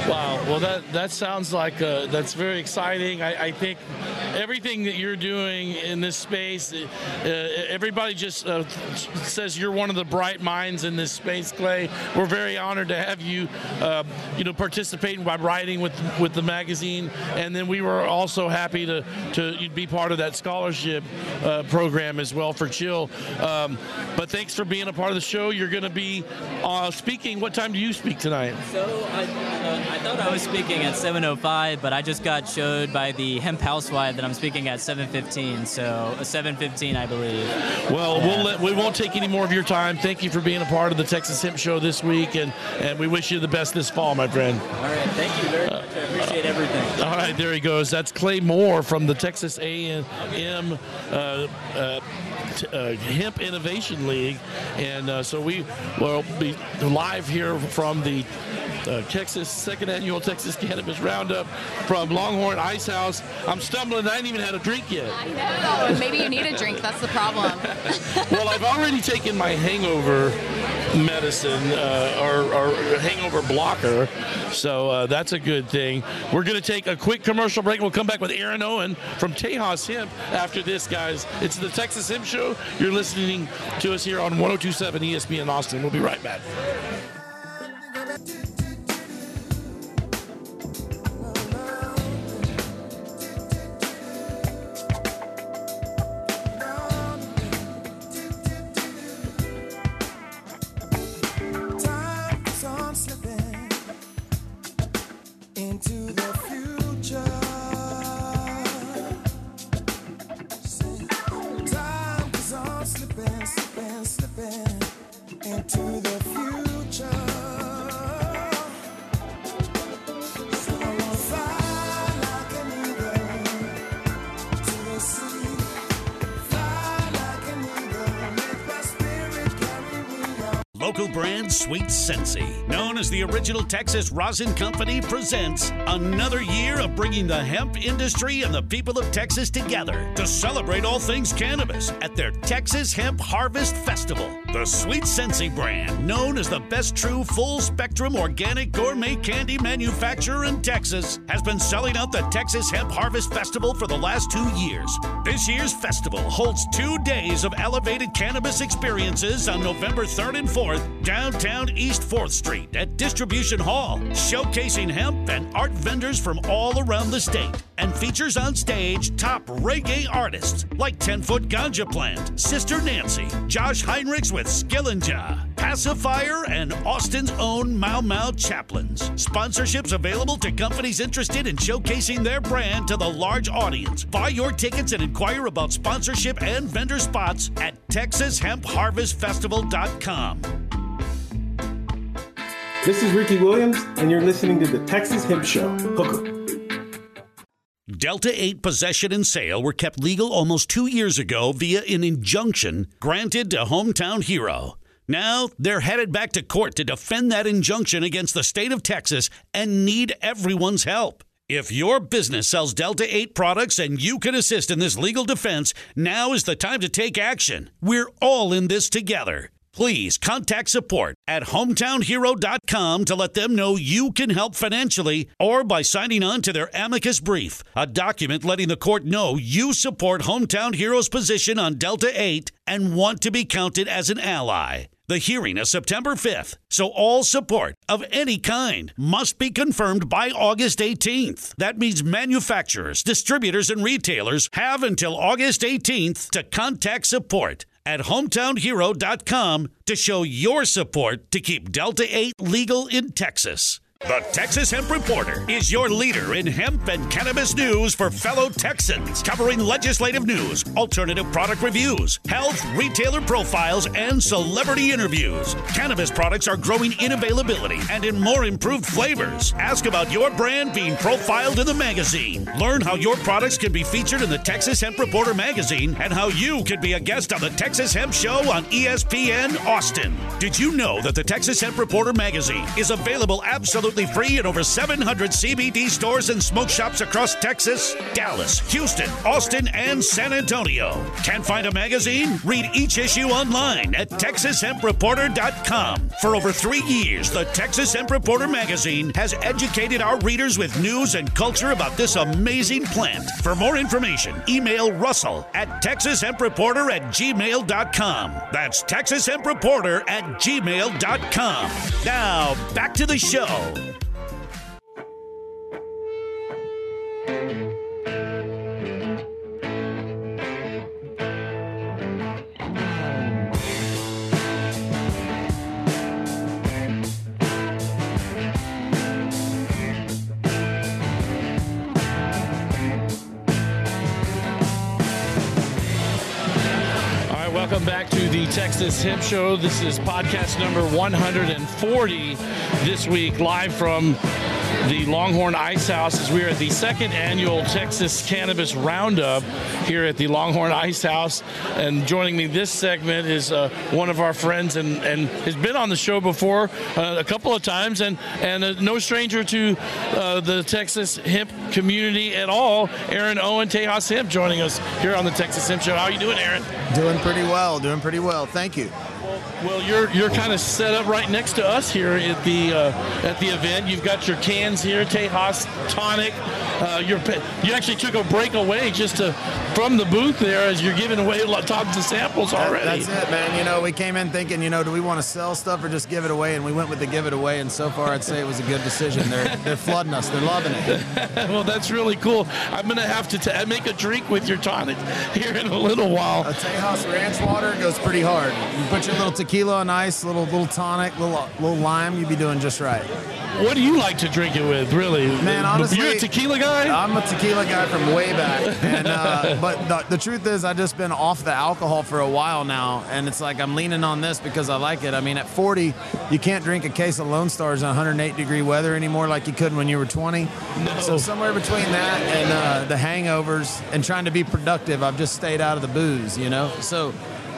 Wow. Well, that that sounds like uh, that's very exciting. I, I think everything that you're doing in this space, uh, everybody just uh, says you're one of the bright minds in this space, Clay. We're very honored to have you, uh, you know, participating by writing with with the magazine, and then we were also happy to to be part of that scholarship uh, program as well for Chill. Um, but thanks for being a part of the show. You're going to be uh, speaking. What time do you speak tonight? So I, uh, I thought I was speaking at 7:05, but I just got showed by the hemp housewife that I'm speaking at 7:15. So uh, 7:15, I believe. Well, we'll let, we won't take any more of your time. Thank you for being a part of the Texas Hemp Show this week, and, and we wish you the best this fall, my friend. All right, thank you very much. I appreciate everything. All right, there he goes. That's Clay Moore from the Texas A&M uh, uh, uh, Hemp Innovation League, and uh, so we will be live here from the uh, Texas second annual Texas Cannabis Roundup from Longhorn Ice House. I'm stumbling. I ain't even had a drink yet. I know. Maybe you need a drink. That's the problem. well, I've already taken my hangover medicine uh, or, or hangover blocker, so uh, that's a good thing. We're going to take a quick commercial break. We'll come back with Aaron Owen from Tejas Hemp after this, guys. It's the Texas Hemp Show. You're listening to us here on 1027 ESPN Austin. We'll be right back. Known as the original Texas Rosin Company, presents another year of bringing the hemp industry and the people of Texas together to celebrate all things cannabis at their Texas Hemp Harvest Festival. The Sweet Sensi brand, known as the best true full spectrum organic gourmet candy manufacturer in Texas, has been selling out the Texas Hemp Harvest Festival for the last two years. This year's festival holds two days of elevated cannabis experiences on November 3rd and 4th, downtown East 4th Street at Distribution Hall, showcasing hemp and art vendors from all around the state, and features on stage top reggae artists like 10 Foot Ganja Plant, Sister Nancy, Josh Heinrichs with Skillinja, Passafire, and Austin's own Mau Mau Chaplains. Sponsorships available to companies interested in showcasing their brand to the large audience. Buy your tickets and inquire about sponsorship and vendor spots at TexasHempHarvestFestival.com. This is Ricky Williams, and you're listening to the Texas Hemp Show. Hooker. Delta 8 possession and sale were kept legal almost two years ago via an injunction granted to Hometown Hero. Now they're headed back to court to defend that injunction against the state of Texas and need everyone's help. If your business sells Delta 8 products and you can assist in this legal defense, now is the time to take action. We're all in this together. Please contact support at hometownhero.com to let them know you can help financially or by signing on to their amicus brief, a document letting the court know you support Hometown Hero's position on Delta 8 and want to be counted as an ally. The hearing is September 5th, so all support of any kind must be confirmed by August 18th. That means manufacturers, distributors, and retailers have until August 18th to contact support at hometownhero.com to show your support to keep Delta 8 legal in Texas. The Texas Hemp Reporter is your leader in hemp and cannabis news for fellow Texans, covering legislative news, alternative product reviews, health, retailer profiles, and celebrity interviews. Cannabis products are growing in availability and in more improved flavors. Ask about your brand being profiled in the magazine. Learn how your products can be featured in the Texas Hemp Reporter magazine and how you can be a guest on the Texas Hemp Show on ESPN Austin. Did you know that the Texas Hemp Reporter magazine is available absolutely free in over 700 CBD stores and smoke shops across Texas, Dallas, Houston, Austin, and San Antonio? Can't find a magazine? Read each issue online at TexasHempReporter.com. For over three years, the Texas Hemp Reporter magazine has educated our readers with news and culture about this amazing plant. For more information, email Russell at TexasHempReporter at gmail.com. That's TexasHempReporter at gmail.com. Now, back to the show. Texas Hemp Show. This is podcast number 140 this week, live from the Longhorn Ice House as we are at the second annual Texas Cannabis Roundup here at the Longhorn Ice House. And joining me this segment is uh, one of our friends and, and has been on the show before uh, a couple of times and, and uh, no stranger to uh, the Texas hemp community at all. Aaron Owen, Tejas Hemp, joining us here on the Texas Hemp Show. How are you doing, Aaron? Doing pretty well. Doing pretty well. Thank you. Well, you're you're kind of set up right next to us here at the uh, at the event. You've got your cans here, Tejas tonic. Uh, you're, you actually took a break away just to from the booth there as you're giving away tons of samples That- already. that's it, man. You know, we came in thinking, you know, do we want to sell stuff or just give it away? And we went with the give it away. And so far, I'd say it was a good decision. They're they're flooding us. They're loving it. well, that's really cool. I'm gonna have to t- make a drink with your tonic here in a little while. A Tejas ranch water goes pretty hard. You put your little tequila on ice, little little tonic, little little lime, you'd be doing just right. What do you like to drink it with, really? Man, honestly, you're a tequila guy. I'm a tequila guy from way back, and uh, but the, the truth is, I've just been off the alcohol for a while now, and it's like I'm leaning on this because I like it. I mean, at 40, you can't drink a case of Lone Stars in 108 degree weather anymore like you could when you were 20. So somewhere between that and uh, the hangovers and trying to be productive, I've just stayed out of the booze, you know. So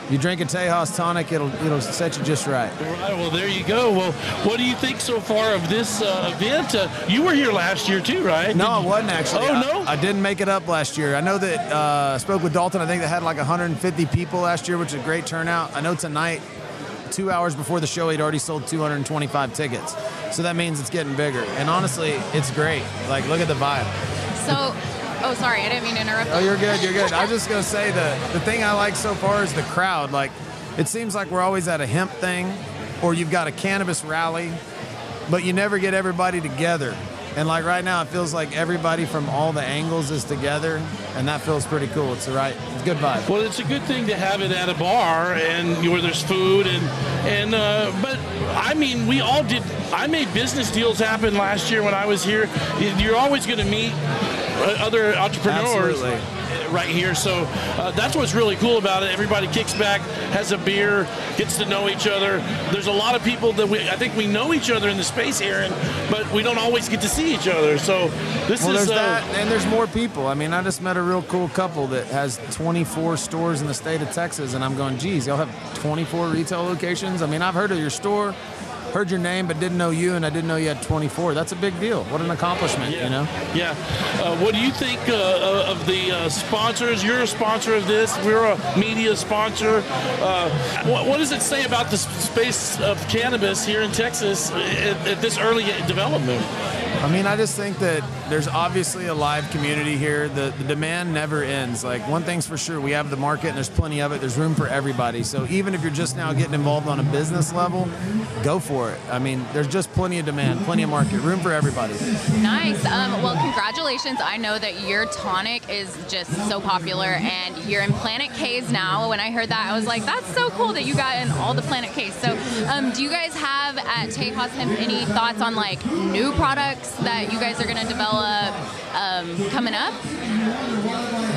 You drink a Tejas tonic, it'll it'll set you just right. All right, well, there you go. Well, what do you think so far of this uh, event? Uh, you were here last year too, right? No, Did I wasn't actually. Oh I- no. I, didn't make it up last year. I know that uh, I spoke with Daulton. I think they had like 150 people last year, which is a great turnout. I know tonight, two hours before the show, he'd already sold 225 tickets. So that means it's getting bigger. And honestly, it's great. Like, look at the vibe. So, oh, sorry, I didn't mean to interrupt. Oh, you're good. You're good. I was just gonna say the the thing I like so far is the crowd. Like, it seems like we're always at a hemp thing, or you've got a cannabis rally, but you never get everybody together. And like right now, it feels like everybody from all the angles is together, and that feels pretty cool. It's the right, it's a good vibe. Well, it's a good thing to have it at a bar and where there's food and and uh, but I mean we all did. I made business deals happen last year when I was here. You're always going to meet other entrepreneurs. Absolutely. Right here, so uh, that's what's really cool about it. Everybody kicks back, has a beer, gets to know each other. There's a lot of people that we, I think we know each other in the space here, and, but we don't always get to see each other. So this well, is there's uh, that, and there's more people. I mean, I just met a real cool couple that has 24 stores in the state of Texas, and I'm going, geez, y'all have 24 retail locations? I mean, I've heard of your store, heard your name, but didn't know you, and I didn't know you had 24. That's a big deal. What an accomplishment, you know? Yeah. Uh, what do you think uh, of the uh, sponsors? You're a sponsor of this. We're a media sponsor. Uh, what, what does it say about the space of cannabis here in Texas at, at this early development? I mean, I just think that there's obviously a live community here. The, the demand never ends. Like, one thing's for sure, we have the market and there's plenty of it. There's room for everybody. So, even if you're just now getting involved on a business level, go for it. I mean, there's just plenty of demand, plenty of market, room for everybody. Nice. Um, well, congratulations. I know that your tonic is just so popular, and you're in Planet K's now. When I heard that, I was like, that's so cool that you got in all the Planet K's. So, um, do you guys have at Tejas Hemp any thoughts on like new products that you guys are going to develop um, coming up?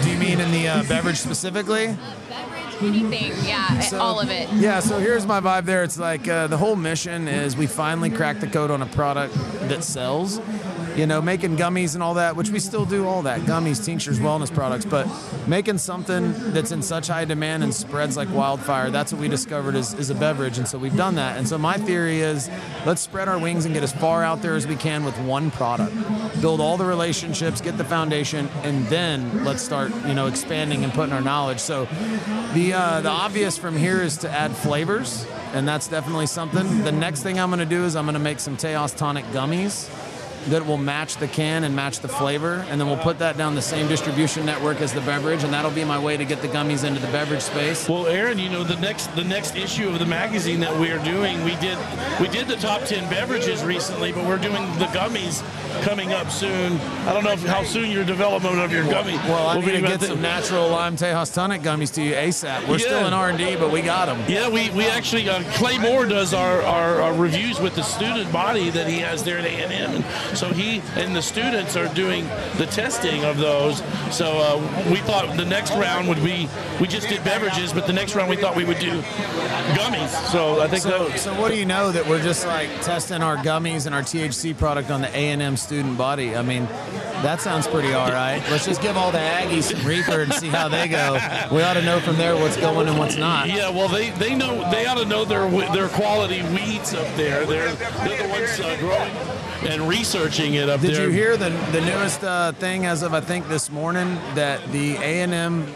Do you mean in the uh, beverage specifically? Beverage, Anything? Yeah, all of it. Yeah, so here's my vibe there. It's like uh, the whole mission is we finally cracked the code on a product that sells. You know, making gummies and all that, which we still do all that gummies, tinctures, wellness products, but making something that's in such high demand and spreads like wildfire, that's what we discovered is, is a beverage. And so we've done that. And so my theory is let's spread our wings and get as far out there as we can with one product. Build all the relationships, get the foundation, and then let's start, you know, expanding and putting our knowledge. So the uh, the obvious from here is to add flavors, and that's definitely something. The next thing I'm going to do is I'm going to make some Tejas tonic gummies that will match the can and match the flavor, and then we'll put that down the same distribution network as the beverage, and that'll be my way to get the gummies into the beverage space. Well, Aaron, you know the next the next issue of the magazine that we are doing, we did we did the top ten beverages recently, but we're doing the gummies coming up soon. I don't know if, how soon your development of your gummy. Well, I will need be, to get some natural lime Tejas tonic gummies to you ASAP. We're still in R&D, but we got them. Yeah, we, we actually uh, Clay Moore does our, our, our reviews with the student body that he has there at A&M, and so he and the students are doing the testing of those. So uh, we thought the next round would be we just did beverages, but the next round we thought we would do gummies. So I think so, that, so what do you know that we're just like testing our gummies and our THC product on the A&M student body? I mean, that sounds pretty all right. Let's just give all the Aggies some reefer and see how they go. We ought to know from there what's going and what's not. Yeah, well, they, they know they ought to know their their quality weeds up there. They're they're the ones uh, growing and researching it up Did there. Did you hear the the newest uh, thing as of I think this morning that the A and M,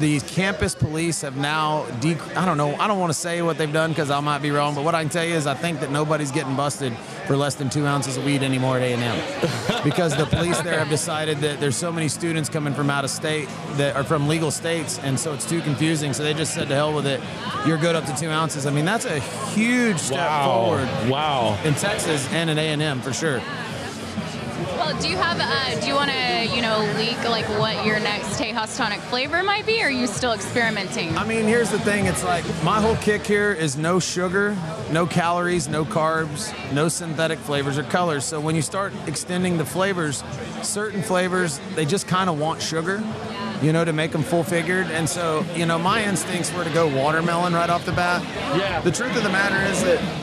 the campus police have now de- I don't know I don't want to say what they've done because I might be wrong, but what I can tell you is I think that nobody's getting busted for less than two ounces of weed anymore at A and M because the police there have decided that there's so many students coming from out of state that are from legal states, and so it's too confusing. So they just said to hell with it. You're good up to two ounces. I mean that's a huge step Wow. forward. Wow. In Texas and in A and M for sure. Well, do you have? Uh, do you want to, you know, leak like what your next Tejas tonic flavor might be? Or are you still experimenting? I mean, here's the thing. It's like my whole kick here is no sugar, no calories, no carbs, no synthetic flavors or colors. So when you start extending the flavors, certain flavors, they just kind of want sugar, you know, to make them full figured. And so, you know, my instincts were to go watermelon right off the bat. Yeah. The truth of the matter is that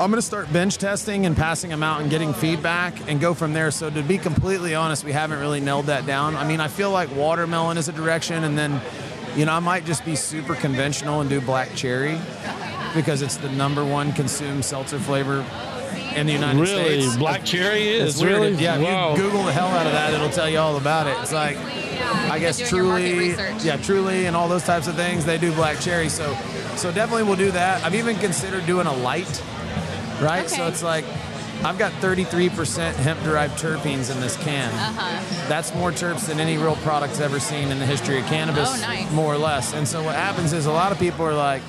I'm going to start bench testing and passing them out and getting feedback and go from there. So to be completely honest, we haven't really nailed that down. I mean, I feel like watermelon is a direction, and then You know, I might just be super conventional and do black cherry because it's the number one consumed seltzer flavor in the United Really? States. Really, black cherry is? It's weird. Really? Yeah, if Wow. you Google the hell out of that, it'll tell you all about it. It's like, I guess Doing your market truly, yeah, truly, and all those types of things. They do black cherry, so so definitely we'll do that. I've even considered doing a light, right? So it's like. I've got 33% hemp-derived terpenes in this can. Uh-huh. That's more terps than any real product's ever seen in the history of cannabis, Oh, nice. more or less. And so what happens is a lot of people are like,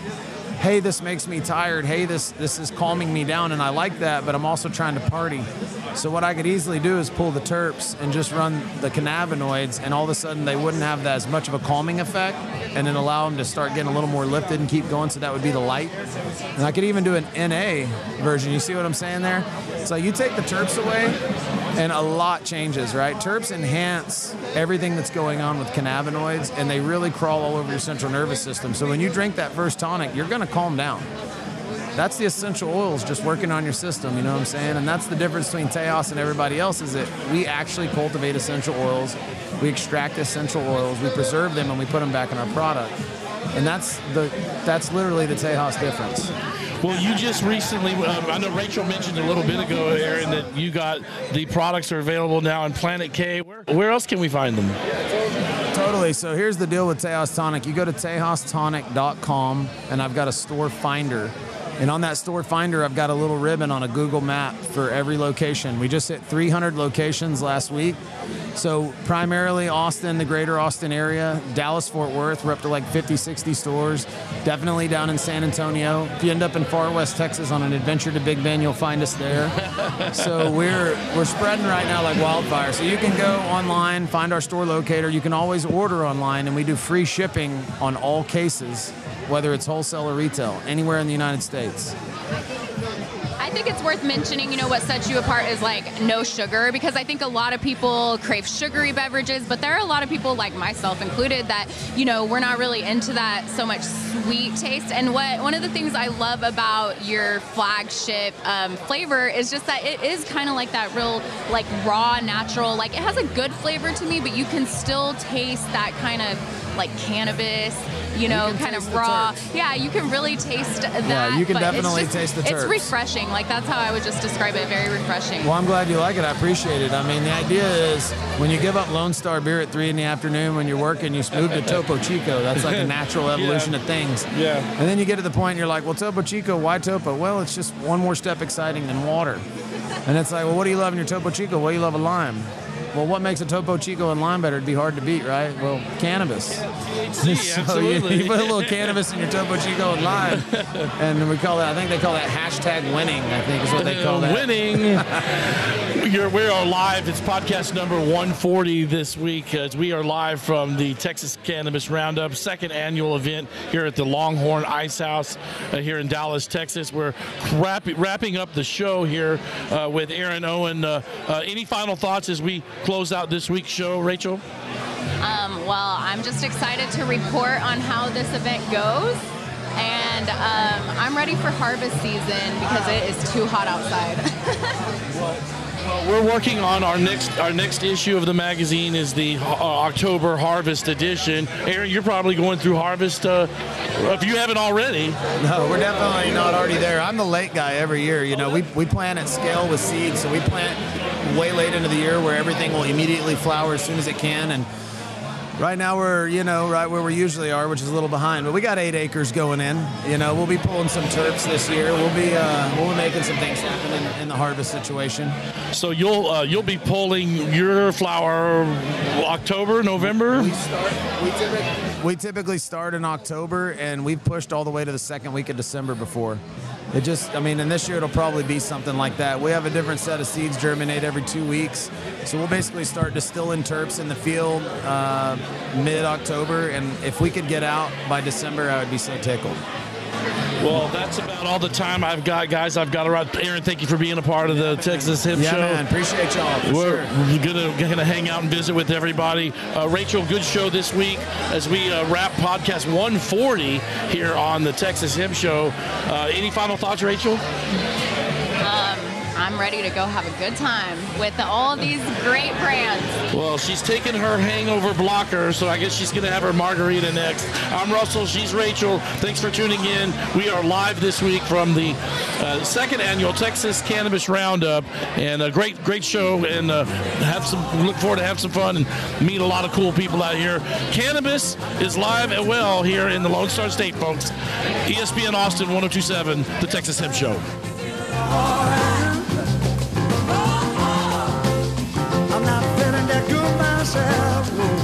"Hey, this makes me tired. Hey, this this is calming me down, and I like that, but I'm also trying to party." So what I could easily do is pull the terps and just run the cannabinoids, and all of a sudden they wouldn't have that as much of a calming effect, and then allow them to start getting a little more lifted and keep going. So that would be the light. And I could even do an NA version. You see what I'm saying there? So you take the terps away, and a lot changes, right? Terps enhance everything that's going on with cannabinoids, and they really crawl all over your central nervous system. So when you drink that first tonic, you're going to calm down. That's the essential oils just working on your system, you know what I'm saying? And that's the difference between Tejas and everybody else is that we actually cultivate essential oils, we extract essential oils, we preserve them, and we put them back in our product. And that's the that's literally the Tejas difference. Well, you just recently, um, I know Rachel mentioned a little bit ago, Aaron, that you got the products are available now in Planet K. Where, where else can we find them? Totally. So here's the deal with Tejas Tonic. You go to tejastonic.com, and I've got a store finder. And on that store finder, I've got a little ribbon on a Google map for every location. We just hit 300 locations last week. So primarily Austin, the greater Austin area, Dallas, Fort Worth, we're up to like 50, 60 stores. Definitely down in San Antonio. If you end up in far west Texas on an adventure to Big Bend, you'll find us there. so we're we're spreading right now like wildfire. So you can go online, find our store locator. You can always order online, and we do free shipping on all cases, whether it's wholesale or retail, anywhere in the United States. I think it's worth mentioning, you know, what sets you apart is like no sugar because I think a lot of people crave sugary beverages, but there are a lot of people, like myself included, that, you know, we're not really into that so much sweet taste. And what one of the things I love about your flagship um, flavor is just that it is kind of like that real, like raw, natural, like it has a good flavor to me, but you can still taste that kind of like cannabis, you know, can kind of raw. Yeah, you can really taste that. Yeah, you can but definitely just- taste the It's refreshing. Like that's how I would just describe it. Very refreshing. Well, I'm glad you like it. I appreciate it. I mean, the idea is when you give up Lone Star beer at three in the afternoon when you're working, you move to Topo Chico. That's like a natural evolution of things. Yeah. And then you get to the point, you're like, well, Topo Chico, why Topo? Well, it's just one more step exciting than water. And it's like, well, what do you love in your Topo Chico? Well, you love a lime. Well, what makes a Topo Chico and lime better? It'd be hard to beat, right? Well, cannabis. so you, absolutely. you put a little cannabis in your Topo Chico and lime, and we call that. I think they call that hashtag winning. I think is what they call that. Winning. You're, we are live. It's podcast number 140 this week as we are live from the Texas Cannabis Roundup, second annual event here at the Longhorn Ice House uh, here in Dallas, Texas. We're wrap- wrapping up the show here uh, with Aaron Owen. Uh, uh, any final thoughts as we close out this week's show, Rachel? Um, well, I'm just excited to report on how this event goes. And um, I'm ready for harvest season because it is too hot outside. Well, we're working on our next our next issue of the magazine is the uh, October Harvest edition. Aaron, you're probably going through Harvest uh, if you haven't already. No, we're definitely not already there. I'm the late guy every year. You know, we, we plant at scale with seeds, so we plant way late into the year where everything will immediately flower as soon as it can. And right now we're, you know, right where we usually are, which is a little behind. But we got eight acres going in. You know, we'll be pulling some terps this year. We'll be uh, we'll be making some things happen in, in the harvest situation. So you'll uh, you'll be pulling your flower October, November. We start. We we typically start in October, and we've pushed all the way to the second week of December before. It just, I mean, and this year it'll probably be something like that. We have a different set of seeds germinate every two weeks, so we'll basically start distilling terps in the field uh, mid-October, and if we could get out by December, I would be so tickled. Well, that's about all the time I've got, guys. I've got to wrap. Aaron, thank you for being a part of the Texas Hemp Yeah, Show. man, appreciate y'all. For We're sure. gonna gonna hang out and visit with everybody. Uh, Rachel, good show this week as we uh, wrap podcast 140 here on the Texas Hemp Show. Uh, any final thoughts, Rachel? I'm ready to go have a good time with all these great brands. Well, she's taking her hangover blocker, so I guess she's going to have her margarita next. I'm Russell. She's Rachel. Thanks for tuning in. We are live this week from the uh, second annual Texas Cannabis Roundup, and a great, great show. And uh, have some. Look forward to have some fun and meet a lot of cool people out here. Cannabis is live and well here in the Lone Star State, folks. ESPN Austin 1027, the Texas Hemp Show. Myself.